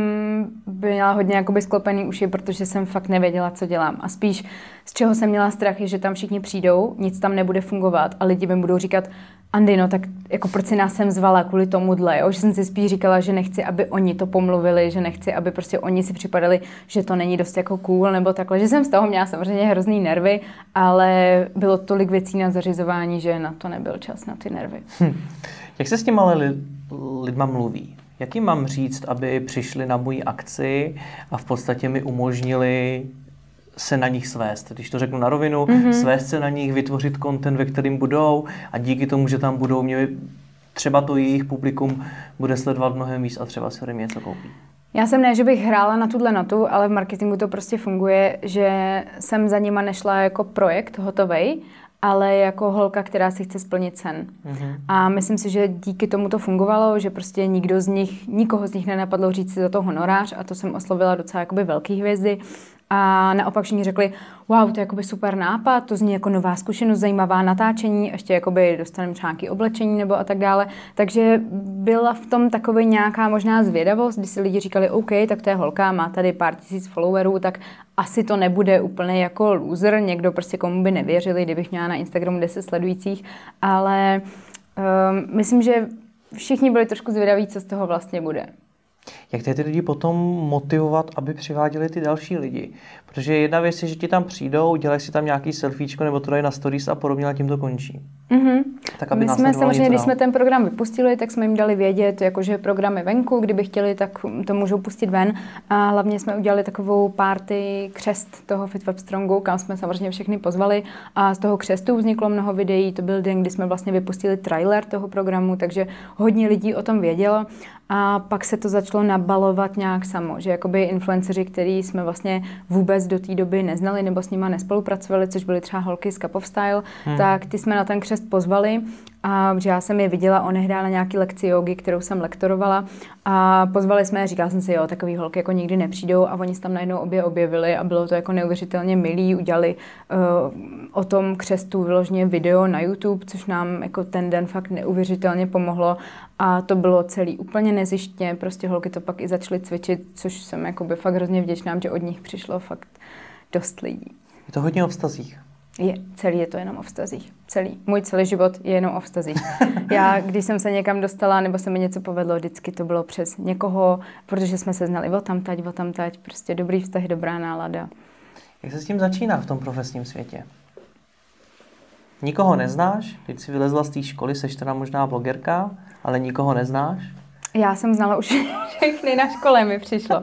měla hodně jakoby sklopený uši, protože jsem fakt nevěděla, co dělám. A spíš z čeho jsem měla strach je, že tam všichni přijdou, nic tam nebude fungovat a lidi mi budou říkat, Andy, no tak jako proč si nás sem zvala kvůli tomuhle, jo? že jsem si spíš říkala, že nechci, aby oni to pomluvili, že nechci, aby prostě oni si připadali, že to není dost jako cool nebo takhle, že jsem z toho měla samozřejmě hrozný nervy, ale bylo tolik věcí na zařizování, že na to nebyl čas, na ty nervy. Hm. Jak se s těma li- lidma mluví? Jak jim mám říct, aby přišli na moji akci a v podstatě mi umožnili se na nich svést. Když to řeknu na rovinu, mm-hmm. svést se na nich, vytvořit content, ve kterým budou a díky tomu, že tam budou, mě třeba to jejich publikum bude sledovat mnohem víc a třeba si ode něco koupí. Já jsem ne, že bych hrála na tuhle notu, ale v marketingu to prostě funguje, že jsem za nima nešla jako projekt hotovej, ale jako holka, která si chce splnit sen. Mm-hmm. A myslím si, že díky tomu to fungovalo, že prostě nikdo z nich, nikoho z nich nenapadlo říct si za to honorář a to jsem oslovila docela jakoby velký hvězdy a naopak všichni řekli, wow, to je jakoby super nápad, to zní jako nová zkušenost, zajímavá natáčení, ještě jakoby dostaneme třeba nějaké oblečení nebo a tak dále. Takže byla v tom takový nějaká možná zvědavost, kdy si lidi říkali, OK, tak to je holka, má tady pár tisíc followerů, tak asi to nebude úplně jako loser, někdo prostě komu by nevěřili, kdybych měla na Instagramu 10 sledujících, ale um, myslím, že všichni byli trošku zvědaví, co z toho vlastně bude. Jak ty lidi potom motivovat, aby přiváděli ty další lidi. Protože jedna věc je, že ti tam přijdou, dělají si tam nějaký selfiečko nebo to dají na stories a podobně a tím to končí. Mm-hmm. Tak, aby My jsme samozřejmě, když jsme ten program vypustili, tak jsme jim dali vědět, jakože program je venku, kdyby chtěli, tak to můžou pustit ven. A hlavně jsme udělali takovou party křest toho FitWeb Strongu, kam jsme samozřejmě všechny pozvali. A z toho křestu vzniklo mnoho videí. To byl den, kdy jsme vlastně vypustili trailer toho programu, takže hodně lidí o tom vědělo. A pak se to začalo nabalovat nějak samo, že jakoby influenceři, který jsme vlastně vůbec do té doby neznali nebo s nima nespolupracovali, což byly třeba holky z Cup of Style, hmm. tak ty jsme na ten křest pozvali a že já jsem je viděla onehdá na nějaký lekci jogy, kterou jsem lektorovala. A pozvali jsme, říkala jsem si, jo, takový holky jako nikdy nepřijdou. A oni se tam najednou obě objevili a bylo to jako neuvěřitelně milý, udělali uh, o tom křestu vyloženě video na YouTube, což nám jako ten den fakt neuvěřitelně pomohlo. A to bylo celý úplně nezištně, prostě holky to pak i začaly cvičit, což jsem jakoby fakt hrozně vděčná, že od nich přišlo fakt dost lidí. Je to hodně o vztazích. Je, celý je to jenom o vztazích. Celý. Můj celý život je jenom o vztazích. (laughs) Já, když jsem se někam dostala, nebo se mi něco povedlo, vždycky to bylo přes někoho, protože jsme se znali o tamtať, o tamtať, prostě dobrý vztah, dobrá nálada. Jak se s tím začíná v tom profesním světě? Nikoho neznáš, teď si vylezla z té školy, seš teda možná blogerka, ale nikoho neznáš? Já jsem znala už (laughs) všechny na škole, mi přišlo.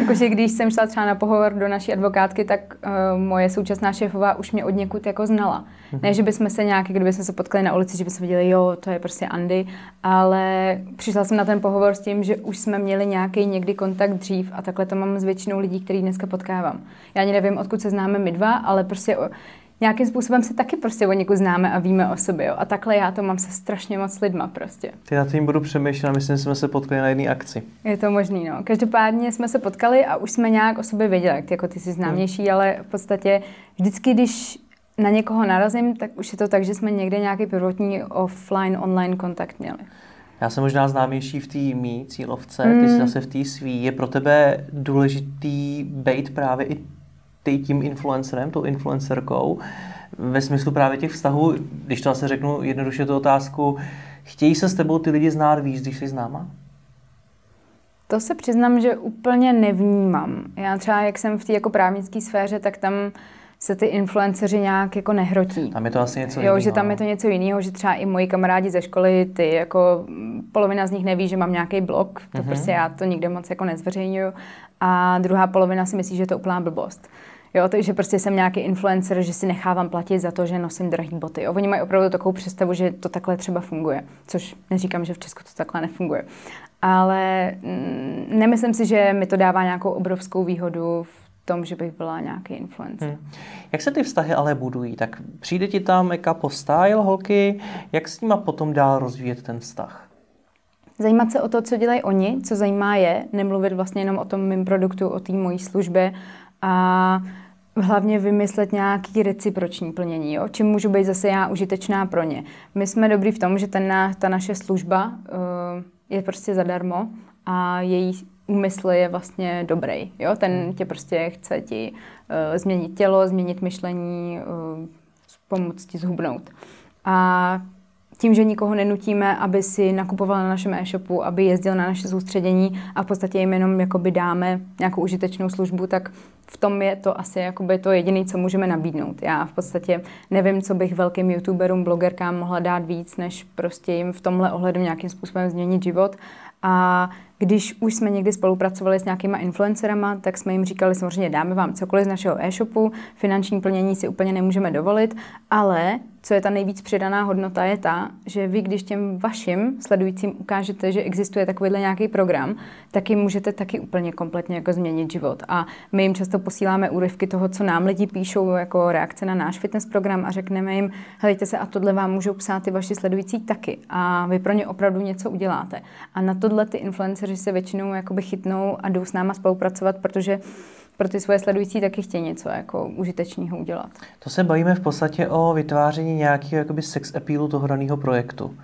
Jakože když jsem šla třeba na pohovor do naší advokátky, tak uh, moje současná šéfová už mě od někud jako znala. Mhm. Ne, že bychom se nějak, kdyby jsme se potkali na ulici, že bychom viděli, jo, to je prostě Andy, ale přišla jsem na ten pohovor s tím, že už jsme měli nějaký někdy kontakt dřív a takhle to mám s většinou lidí, který dneska potkávám. Já ani nevím, odkud se známe my dva, ale prostě nějakým způsobem se taky prostě o něku známe a víme o sobě. Jo. A takhle já to mám se strašně moc lidma prostě. Ty na tím budu přemýšlet, myslím, že jsme se potkali na jedné akci. Je to možný, no. Každopádně jsme se potkali a už jsme nějak o sobě věděli, jak jako ty jsi známější, hmm. ale v podstatě vždycky, když na někoho narazím, tak už je to tak, že jsme někde nějaký prvotní offline, online kontakt měli. Já jsem možná známější v té mý cílovce, mm. ty jsi hmm. zase v té svý. Je pro tebe důležitý být právě i ty tím influencerem, tou influencerkou, ve smyslu právě těch vztahů, když to asi řeknu jednoduše tu otázku, chtějí se s tebou ty lidi znát víc, když jsi známa? To se přiznám, že úplně nevnímám. Já třeba, jak jsem v té jako právnické sféře, tak tam se ty influenceři nějak jako nehrotí. Tam je to asi něco jiného. Jo, že tam je to něco jiného, že třeba i moji kamarádi ze školy, ty jako polovina z nich neví, že mám nějaký blog, to mm-hmm. prostě já to nikde moc jako nezveřejňuju a druhá polovina si myslí, že je to úplná blbost. Jo, takže prostě jsem nějaký influencer, že si nechávám platit za to, že nosím drahé boty. Jo. Oni mají opravdu takovou představu, že to takhle třeba funguje, což neříkám, že v Česku to takhle nefunguje. Ale mm, nemyslím si, že mi to dává nějakou obrovskou výhodu v tom, že bych byla nějaký influencer. Hmm. Jak se ty vztahy ale budují? Tak přijde ti tam make-up style holky, jak s nima potom dál rozvíjet ten vztah? Zajímat se o to, co dělají oni, co zajímá je, nemluvit vlastně jenom o tom mým produktu, o té mojí službě a hlavně vymyslet nějaký reciproční plnění, jo? čím můžu být zase já užitečná pro ně. My jsme dobrý v tom, že ten, ta naše služba uh, je prostě zadarmo a její úmysl je vlastně dobrý. Jo? Ten tě prostě chce ti uh, změnit tělo, změnit myšlení, uh, pomoct ti zhubnout. A tím, že nikoho nenutíme, aby si nakupoval na našem e-shopu, aby jezdil na naše soustředění a v podstatě jim jenom jakoby dáme nějakou užitečnou službu, tak v tom je to asi jakoby to jediné, co můžeme nabídnout. Já v podstatě nevím, co bych velkým youtuberům, blogerkám mohla dát víc, než prostě jim v tomhle ohledu nějakým způsobem změnit život. A když už jsme někdy spolupracovali s nějakýma influencerama, tak jsme jim říkali, samozřejmě dáme vám cokoliv z našeho e-shopu, finanční plnění si úplně nemůžeme dovolit, ale co je ta nejvíc přidaná hodnota, je ta, že vy, když těm vašim sledujícím ukážete, že existuje takovýhle nějaký program, tak jim můžete taky úplně kompletně jako změnit život. A my jim často posíláme úryvky toho, co nám lidi píšou jako reakce na náš fitness program a řekneme jim, helejte se, a tohle vám můžou psát ty vaši sledující taky. A vy pro ně opravdu něco uděláte. A na tohle ty influenceři se většinou jakoby chytnou a jdou s náma spolupracovat, protože pro ty svoje sledující taky chtějí něco jako užitečného udělat. To se bavíme v podstatě o vytváření nějakého jakoby sex appealu toho daného projektu.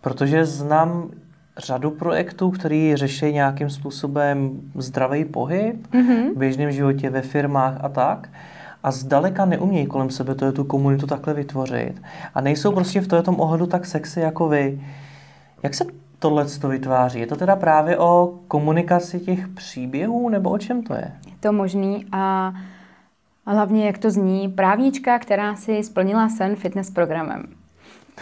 Protože znám řadu projektů, který řeší nějakým způsobem zdravý pohyb mm-hmm. v běžném životě, ve firmách a tak. A zdaleka neumějí kolem sebe to, tu komunitu takhle vytvořit. A nejsou prostě v tom ohledu tak sexy jako vy. Jak se tohle to vytváří? Je to teda právě o komunikaci těch příběhů, nebo o čem to je? Je to možný a hlavně, jak to zní, právnička, která si splnila sen fitness programem.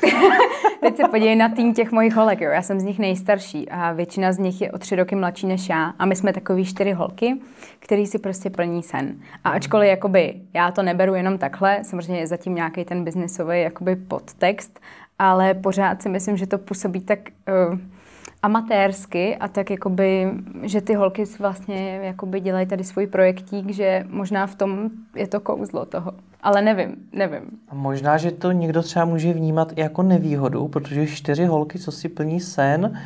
(laughs) Teď se podívej na tým těch mojich holek, jo. Já jsem z nich nejstarší a většina z nich je o tři roky mladší než já. A my jsme takový čtyři holky, který si prostě plní sen. A ačkoliv jakoby, já to neberu jenom takhle, samozřejmě je zatím nějaký ten biznisový jakoby podtext, ale pořád si myslím, že to působí tak uh, amatérsky a tak jakoby, že ty holky vlastně jakoby dělají tady svůj projektík, že možná v tom je to kouzlo toho. Ale nevím, nevím. A možná, že to někdo třeba může vnímat i jako nevýhodu, protože čtyři holky, co si plní sen,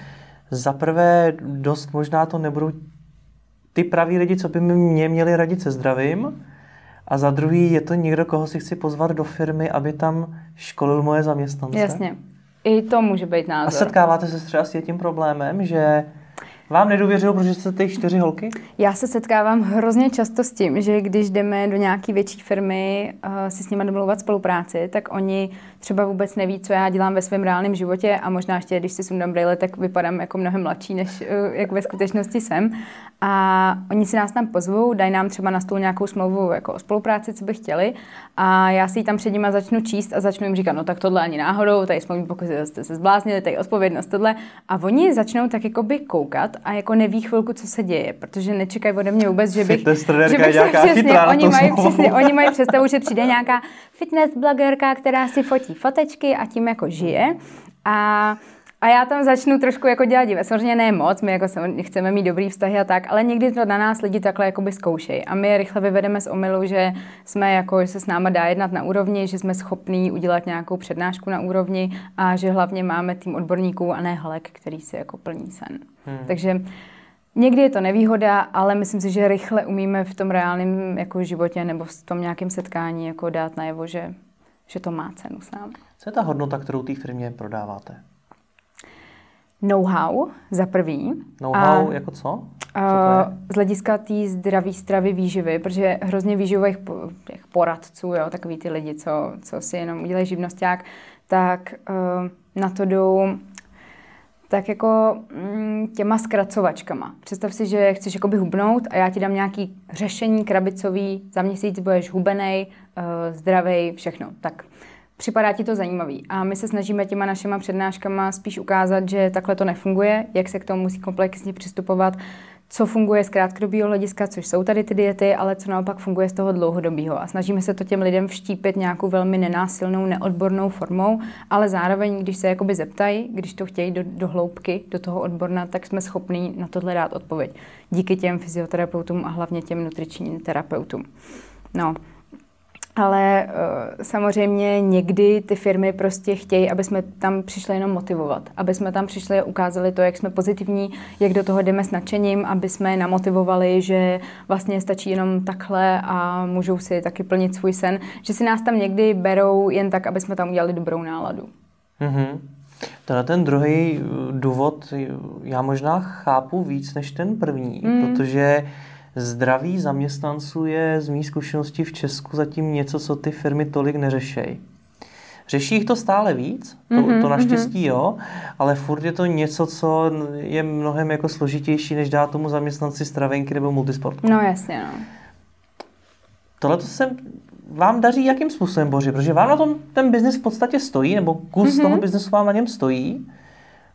za prvé dost možná to nebudou ty praví lidi, co by mě měli radit se zdravím, a za druhý je to někdo, koho si chci pozvat do firmy, aby tam školil moje zaměstnance. Jasně. I to může být názor. A setkáváte se třeba s tím problémem, že vám nedůvěřil, protože jste ty čtyři holky? Já se setkávám hrozně často s tím, že když jdeme do nějaké větší firmy uh, si s nimi domlouvat spolupráci, tak oni třeba vůbec neví, co já dělám ve svém reálném životě a možná ještě, když si sundám brýle, tak vypadám jako mnohem mladší, než uh, jak ve skutečnosti jsem. A oni si nás tam pozvou, dají nám třeba na stůl nějakou smlouvu jako o spolupráci, co by chtěli. A já si ji tam před nimi začnu číst a začnu jim říkat, no tak tohle ani náhodou, tady smlouvní pokud jste se zbláznili, tady odpovědnost, tohle. A oni začnou tak jako by koukat a jako neví chvilku, co se děje, protože nečekají ode mě vůbec, že bych, že bych se přesně, oni mají, přesně, oni mají představu, že přijde nějaká fitness blogerka, která si fotí fotečky a tím jako žije. A a já tam začnu trošku jako dělat divé. Samozřejmě ne moc, my jako chceme mít dobrý vztahy a tak, ale někdy to na nás lidi takhle jakoby zkoušejí. A my je rychle vyvedeme z omylu, že jsme jako, že se s náma dá jednat na úrovni, že jsme schopní udělat nějakou přednášku na úrovni a že hlavně máme tým odborníků a ne halek, který si jako plní sen. Hmm. Takže Někdy je to nevýhoda, ale myslím si, že rychle umíme v tom reálném jako životě nebo v tom nějakém setkání jako dát najevo, že, že to má cenu s námi. Co je ta hodnota, kterou té firmě prodáváte? Know-how za prvý. Know-how a, jako co? co uh, z hlediska té zdraví stravy výživy, protože hrozně výživových těch poradců, jo, takový ty lidi, co, co si jenom udělají živnosták, tak uh, na to jdou tak jako mm, těma zkracovačkama. Představ si, že chceš jakoby hubnout a já ti dám nějaký řešení krabicový, za měsíc budeš hubenej, uh, zdravej, všechno. Tak Připadá ti to zajímavý. A my se snažíme těma našima přednáškama spíš ukázat, že takhle to nefunguje, jak se k tomu musí komplexně přistupovat, co funguje z krátkodobého hlediska, což jsou tady ty diety, ale co naopak funguje z toho dlouhodobého. A snažíme se to těm lidem vštípit nějakou velmi nenásilnou, neodbornou formou, ale zároveň, když se jakoby zeptají, když to chtějí do, do hloubky, do toho odborna, tak jsme schopní na tohle dát odpověď. Díky těm fyzioterapeutům a hlavně těm nutričním terapeutům. No, ale uh, samozřejmě někdy ty firmy prostě chtějí, aby jsme tam přišli jenom motivovat. Aby jsme tam přišli a ukázali to, jak jsme pozitivní, jak do toho jdeme s nadšením, aby jsme je namotivovali, že vlastně stačí jenom takhle a můžou si taky plnit svůj sen. Že si nás tam někdy berou jen tak, aby jsme tam udělali dobrou náladu. Mm-hmm. Tenhle ten druhý důvod já možná chápu víc než ten první, mm. protože Zdraví zaměstnanců je z mých zkušeností v Česku zatím něco, co ty firmy tolik neřešejí. Řeší jich to stále víc, to, mm-hmm, to naštěstí mm-hmm. jo, ale furt je to něco, co je mnohem jako složitější, než dát tomu zaměstnanci stravenky nebo multisport. No jasně, no. Tohle to se vám daří jakým způsobem, Boři? Protože vám na tom ten biznis v podstatě stojí, nebo kus mm-hmm. toho biznesu vám na něm stojí.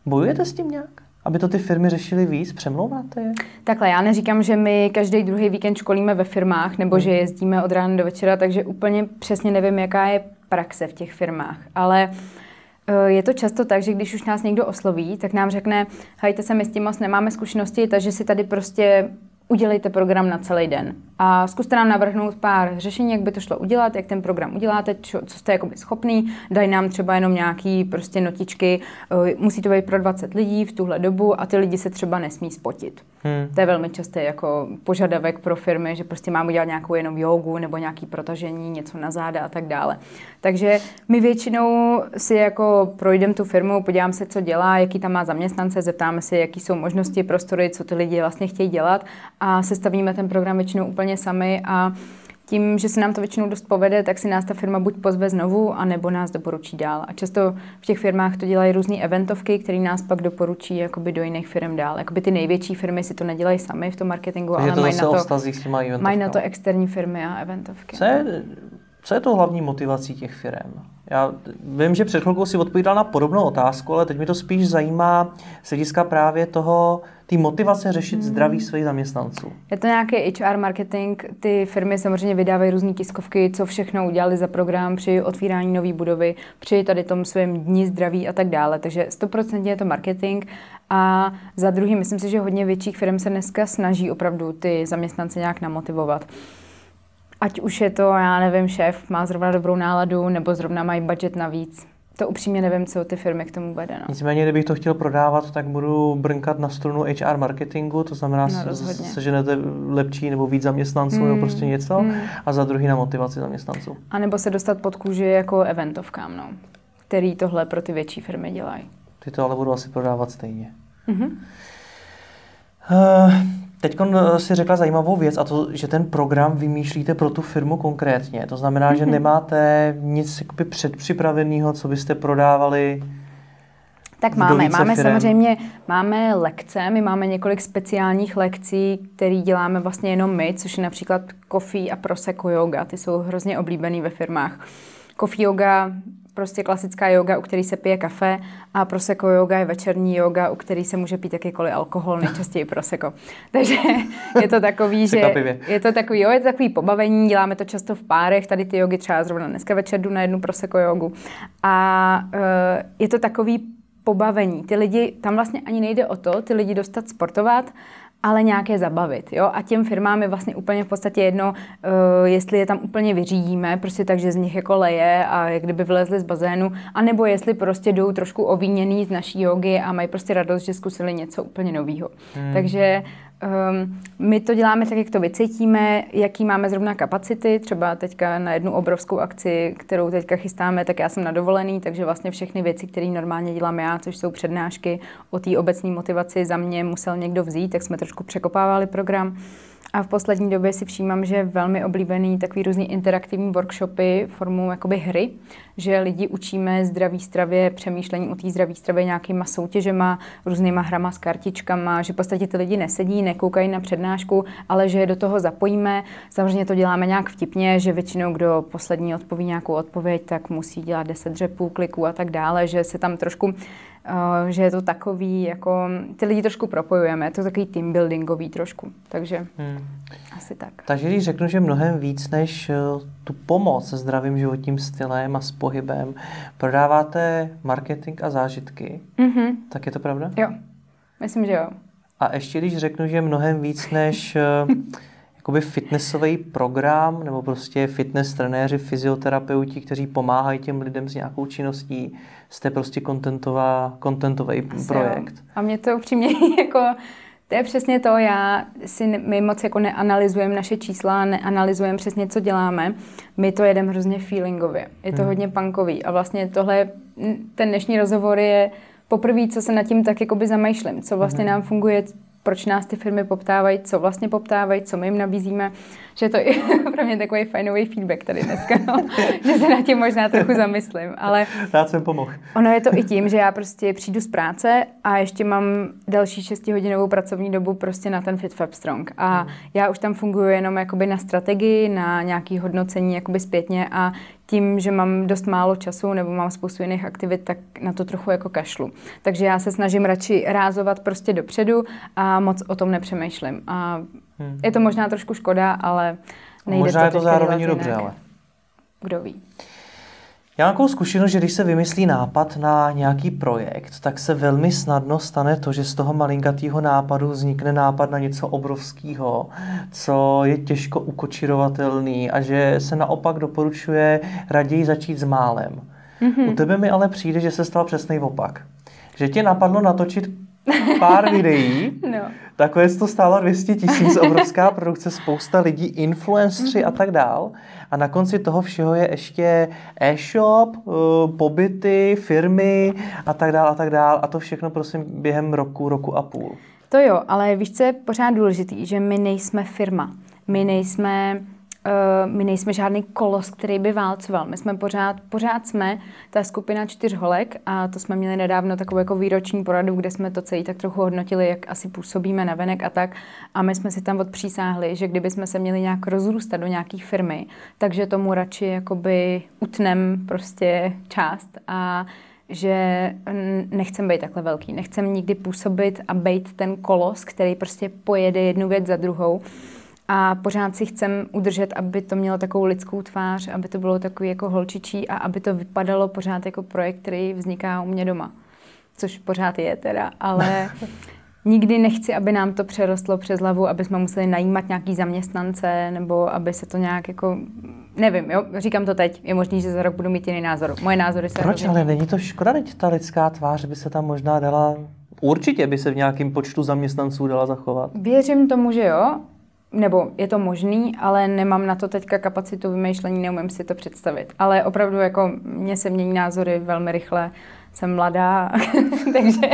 Bojujete s tím nějak? Aby to ty firmy řešily víc? Přemlouváte je? Takhle, já neříkám, že my každý druhý víkend školíme ve firmách nebo hmm. že jezdíme od rána do večera, takže úplně přesně nevím, jaká je praxe v těch firmách. Ale eh, je to často tak, že když už nás někdo osloví, tak nám řekne, hajte se, my s tím moc nemáme zkušenosti, takže si tady prostě udělejte program na celý den. A zkuste nám navrhnout pár řešení, jak by to šlo udělat, jak ten program uděláte, čo, co jste jakoby schopný. Dají nám třeba jenom nějaký prostě notičky, eh, musí to být pro 20 lidí v tuhle dobu a ty lidi se třeba nesmí spotit. Hmm. To je velmi častý jako požadavek pro firmy, že prostě mám udělat nějakou jenom jogu nebo nějaký protažení, něco na záda a tak dále. Takže my většinou si jako projdeme tu firmu, podívám se, co dělá, jaký tam má zaměstnance, zeptáme se, jaký jsou možnosti, prostory, co ty lidi vlastně chtějí dělat a sestavíme ten program většinou úplně sami a tím, že se nám to většinou dost povede, tak si nás ta firma buď pozve znovu, anebo nás doporučí dál. A často v těch firmách to dělají různé eventovky, které nás pak doporučí jakoby do jiných firm dál. Jakoby ty největší firmy si to nedělají sami v tom marketingu, Takže ale to mají na, to, mají na to externí firmy a eventovky. Co je, co je to hlavní motivací těch firm? Já vím, že před chvilkou si odpovídal na podobnou otázku, ale teď mi to spíš zajímá z hlediska právě toho, ty motivace řešit Hmm. zdraví svých zaměstnanců. Je to nějaký HR marketing, ty firmy samozřejmě vydávají různé tiskovky, co všechno udělali za program při otvírání nové budovy, při tady tom svém dní zdraví a tak dále. Takže 100% je to marketing a za druhý myslím si, že hodně větších firm se dneska snaží opravdu ty zaměstnance nějak namotivovat. Ať už je to, já nevím, šéf má zrovna dobrou náladu, nebo zrovna mají budget navíc. To upřímně nevím, co ty firmy k tomu vede. No. Nicméně, kdybych to chtěl prodávat, tak budu brnkat na strunu HR marketingu, to znamená, No, seženete lepší nebo víc zaměstnanců Hmm, nebo prostě něco hmm. a za druhý na motivaci zaměstnanců. A nebo se dostat pod kůži jako eventovkám, no, který tohle pro ty větší firmy dělají. Ty to ale budu asi prodávat stejně. Mhm. Teď si řekla zajímavou věc a to, že ten program vymýšlíte pro tu firmu konkrétně. To znamená, že Mhm. nemáte nic jakoby předpřipraveného, co byste prodávali Tak máme, máme firem. samozřejmě, máme lekce, my máme několik speciálních lekcí, které děláme vlastně jenom my, což je například coffee a prosecco yoga, ty jsou hrozně oblíbený ve firmách. Coffee yoga, prostě klasická yoga, u který se pije kafe a prosecco yoga je večerní yoga, u který se může pít jakýkoliv alkohol, nejčastěji (laughs) prosecco. (laughs) Takže je to takový, že je to takový, jo, je to takový pobavení, děláme to často v párech, tady ty jogy třeba zrovna dneska večer jdu na jednu prosecco jogu. A uh, je to takový pobavení. Ty lidi, tam vlastně ani nejde o to, ty lidi dostat sportovat, ale nějaké zabavit. Jo? A těm firmám je vlastně úplně v podstatě jedno, uh, jestli je tam úplně vyřídíme, prostě tak, že z nich jako leje a jak kdyby vylezli z bazénu, anebo jestli prostě jdou trošku ovíněný z naší jogy a mají prostě radost, že zkusili něco úplně nového. Hmm. Takže Um, my to děláme tak, jak to vycítíme, jaký máme zrovna kapacity. Třeba teďka na jednu obrovskou akci, kterou teďka chystáme, tak já jsem na dovolený, takže vlastně všechny věci, které normálně dělám já, což jsou přednášky o té obecné motivaci, za mě musel někdo vzít, tak jsme trošku překopávali program. A v poslední době si všímám, že je velmi oblíbený takový různý interaktivní workshopy formou jakoby hry, že lidi učíme zdraví stravě, přemýšlení o té zdraví stravě nějakýma soutěžema, různýma hrama s kartičkama, že v podstatě ty lidi nesedí, nekoukají na přednášku, ale že je do toho zapojíme. Samozřejmě to děláme nějak vtipně, že většinou kdo poslední odpoví nějakou odpověď, tak musí dělat 10 dřepů, kliků a tak dále, že se tam trošku že je to takový, jako ty lidi trošku propojujeme, je to takový team buildingový trošku, takže hmm. asi tak. Takže když řeknu, že mnohem víc než eh, tu pomoc se zdravým životním stylem a s pohybem prodáváte marketing a zážitky, Mm-hmm. tak je to pravda? Jo, myslím, že jo. A ještě když řeknu, že mnohem víc než eh, (laughs) jakoby fitnessový program nebo prostě fitness trenéři, fyzioterapeuti, kteří pomáhají těm lidem s nějakou činností, jste prostě contentová, contentový projekt. Jo. A mě to upřímně (laughs) jako, to je přesně to, já si, my moc jako neanalyzujeme naše čísla, neanalyzujeme přesně, co děláme. My to jedeme hrozně feelingově. Je to hmm. hodně punkový. A vlastně tohle, ten dnešní rozhovor je poprvé, co se nad tím tak jakoby zamýšlím. Co vlastně hmm. nám funguje, proč nás ty firmy poptávají, co vlastně poptávají, co my jim nabízíme, že to je (laughs) pro mě takový fajnový feedback tady dneska, no. (laughs) že se nad tím možná trochu zamyslím, ale Rád jsem pomohl. Ono je to i tím, že já prostě přijdu z práce a ještě mám další 6-hodinovou pracovní dobu prostě na ten Fit Fab Strong. A já už tam funguji jenom jakoby na strategii, na nějaký hodnocení jakoby zpětně a tím, že mám dost málo času nebo mám spoustu jiných aktivit, tak na to trochu jako kašlu. Takže já se snažím radši rázovat prostě dopředu a moc o tom nepřemýšlím. A Hmm. je to možná trošku škoda, ale nejde Možná to je to zároveň dobře, jinak. ale. Kdo ví. Já mám takovou zkušenost, že když se vymyslí nápad na nějaký projekt, tak se velmi snadno stane to, že z toho malinkatého nápadu vznikne nápad na něco obrovského, co je těžko ukočirovatelný a že se naopak doporučuje raději začít s málem. Mm-hmm. U tebe mi ale přijde, že se stal přesný opak. Že tě napadlo natočit pár videí, (laughs) No. Takové to stálo 200 tisíc, obrovská produkce, spousta lidí, influencři a tak dál. A na konci toho všeho je ještě e-shop, eh, pobyty, firmy a tak dál a tak dál. A to všechno prosím během roku, roku a půl. To jo, ale víš, co je pořád důležitý, že my nejsme firma. My nejsme uh, my nejsme žádný kolos, který by válcoval. My jsme pořád, pořád jsme ta skupina čtyř holek a to jsme měli nedávno takovou jako výroční poradu, kde jsme to celý tak trochu hodnotili, jak asi působíme na venek a tak. A my jsme si tam odpřísáhli, že kdyby jsme se měli nějak rozrůstat do nějakých firmy, takže tomu radši jakoby utnem prostě část a že nechcem být takhle velký. Nechcem nikdy působit a být ten kolos, který prostě pojede jednu věc za druhou. A pořád si chcem udržet, aby to mělo takovou lidskou tvář, aby to bylo takový jako holčičí a aby to vypadalo pořád jako projekt, který vzniká u mě doma. Což pořád je teda, ale (laughs) nikdy nechci, aby nám to přerostlo přes hlavu, aby jsme museli najímat nějaký zaměstnance, nebo aby se to nějak jako Nevím, jo, říkám to teď. Je možný, že za rok budu mít jiný názor. Moje názory se Proč, ale není to škoda, teď ta lidská tvář by se tam možná dala, určitě by se v nějakém počtu zaměstnanců dala zachovat. Věřím tomu, že jo, nebo je to možný, ale nemám na to teďka kapacitu vymýšlení, neumím si to představit. Ale opravdu jako mně se mění názory velmi rychle, jsem mladá, (laughs) takže,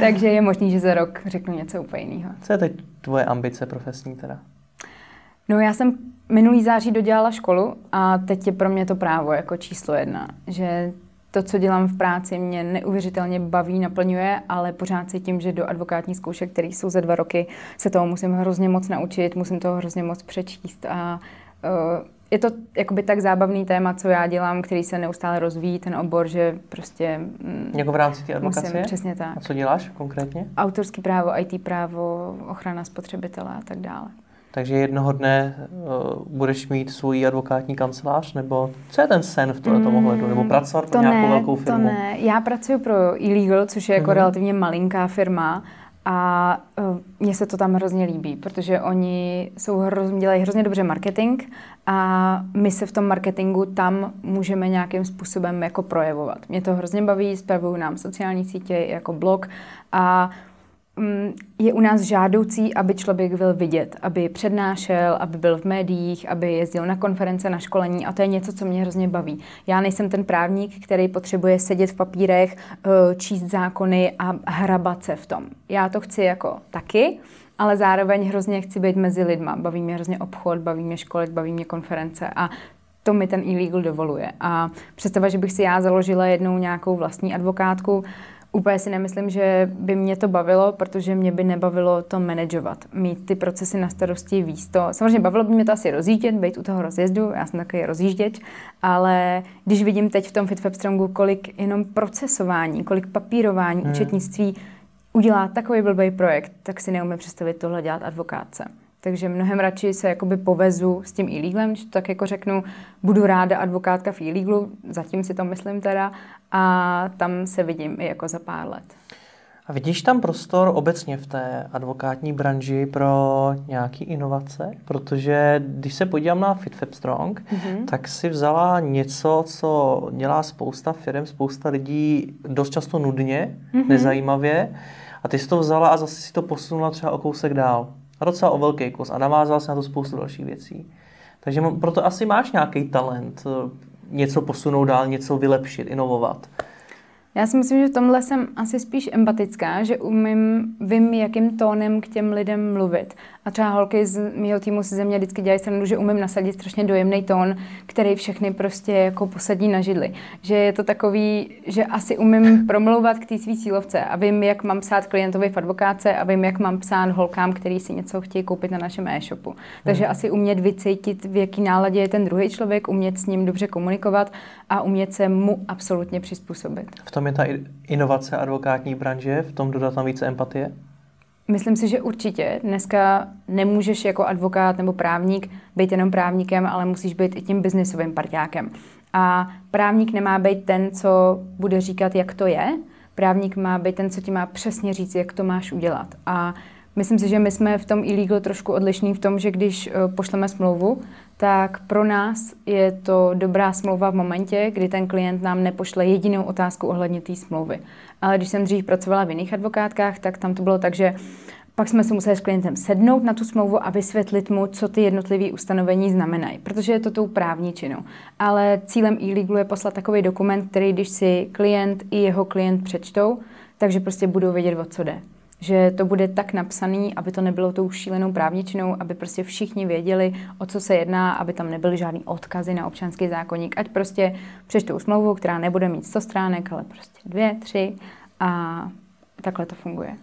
takže je možný, že za rok řeknu něco úplně jiného. Co je teď tvoje ambice profesní teda? No já jsem minulý září dodělala školu a teď je pro mě to právo jako číslo jedna, že to, co dělám v práci, mě neuvěřitelně baví, naplňuje, ale pořád si tím, že do advokátní zkoušek, které jsou za dva roky, se toho musím hrozně moc naučit, musím toho hrozně moc přečíst a uh, je to jakoby tak zábavný téma, co já dělám, který se neustále rozvíjí, ten obor, že prostě... Mm, jako v rámci té advokacie? Musím, přesně tak. A co děláš konkrétně? Autorský právo, IT právo, ochrana spotřebitele a tak dále. Takže jednoho dne uh, budeš mít svůj advokátní kancelář, nebo co je ten sen v tomto mm, ohledu, nebo pracovat pro nějakou ne, velkou firmu? To ne, já pracuji pro Illegal, což je jako mm-hmm. relativně malinká firma a uh, mně se to tam hrozně líbí, protože oni jsou hroz, dělají hrozně dobře marketing a my se v tom marketingu tam můžeme nějakým způsobem jako projevovat. Mě to hrozně baví, spravuju nám sociální sítě jako blog a Mm, je u nás žádoucí, aby člověk byl vidět, aby přednášel, aby byl v médiích, aby jezdil na konference, na školení a to je něco, co mě hrozně baví. Já nejsem ten právník, který potřebuje sedět v papírech, eh, číst zákony a hrabat se v tom. Já to chci jako taky, ale zároveň hrozně chci být mezi lidma. Baví mě hrozně obchod, baví mě školit, baví mě konference a to mi ten e-legal dovoluje. A představa, že bych si já založila jednou nějakou vlastní advokátku, Úplně si nemyslím, že by mě to bavilo, protože mě by nebavilo to manažovat, mít ty procesy na starosti víc. To, samozřejmě bavilo by mě to asi rozjíždět, být u toho rozjezdu, já jsem takový rozjížděč, ale když vidím teď v tom FitWebStrongu, kolik jenom procesování, kolik papírování, hmm. účetnictví udělá takový blbý projekt, tak si neumím představit tohle dělat advokátce. Takže mnohem radši se jakoby povezu s tím e-legalem, když to tak jako řeknu, budu ráda advokátka v e-legalu, zatím si to myslím teda, a tam se vidím i jako za pár let. A vidíš tam prostor obecně v té advokátní branži pro nějaké inovace? Protože když se podívám na FitFab Strong, mm-hmm. tak si vzala něco, co dělá spousta firm, spousta lidí dost často nudně, mm-hmm. nezajímavě. A ty jsi to vzala a zase si to posunula třeba o kousek dál. A docela o velký kus. A navázala si na to spoustu dalších věcí. Takže proto asi máš nějaký talent něco posunout dál, něco vylepšit, inovovat. Já si myslím, že v tomhle jsem asi spíš empatická, že umím, vím, jakým tónem k těm lidem mluvit. A třeba holky z mého týmu si ze mě vždycky dělají stranu, že umím nasadit strašně dojemný tón, který všechny prostě jako posadí na židli. Že je to takový, že asi umím promlouvat k té své sílovce a vím, jak mám psát klientovi v advokáce a vím, jak mám psát holkám, který si něco chtějí koupit na našem e-shopu. Takže hmm. asi umět vycítit, v jaký náladě je ten druhý člověk, umět s ním dobře komunikovat a umět se mu absolutně přizpůsobit. V tom je ta inovace advokátní branže, v tom dodat tam více empatie? Myslím si, že určitě. Dneska nemůžeš jako advokát nebo právník být jenom právníkem, ale musíš být i tím biznisovým parťákem. A právník nemá být ten, co bude říkat, jak to je. Právník má být ten, co ti má přesně říct, jak to máš udělat. A myslím si, že my jsme v tom e-legal trošku odlišní v tom, že když eh, pošleme smlouvu, tak pro nás je to dobrá smlouva v momentě, kdy ten klient nám nepošle jedinou otázku ohledně té smlouvy. Ale když jsem dřív pracovala v jiných advokátkách, tak tam to bylo tak, že pak jsme se museli s klientem sednout na tu smlouvu a vysvětlit mu, co ty jednotlivé ustanovení znamenají, protože je to tou právní činou. Ale cílem e-legalu je poslat takový dokument, který když si klient i jeho klient přečtou, takže prostě budou vědět, o co jde že to bude tak napsaný, aby to nebylo tou šílenou právničinou, aby prostě všichni věděli, o co se jedná, aby tam nebyly žádný odkazy na občanský zákonník, ať prostě přečtou smlouvu, která nebude mít 100 stránek, ale prostě dvě, tři a takhle to funguje.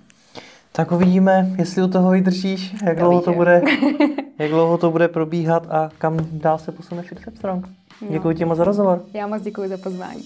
Tak uvidíme, jestli u toho vydržíš, jak dlouho to bude, (laughs) jak dlouho to bude probíhat a kam dál se posune Fit Strong. Děkuji ti moc za rozhovor. Já moc děkuji za pozvání.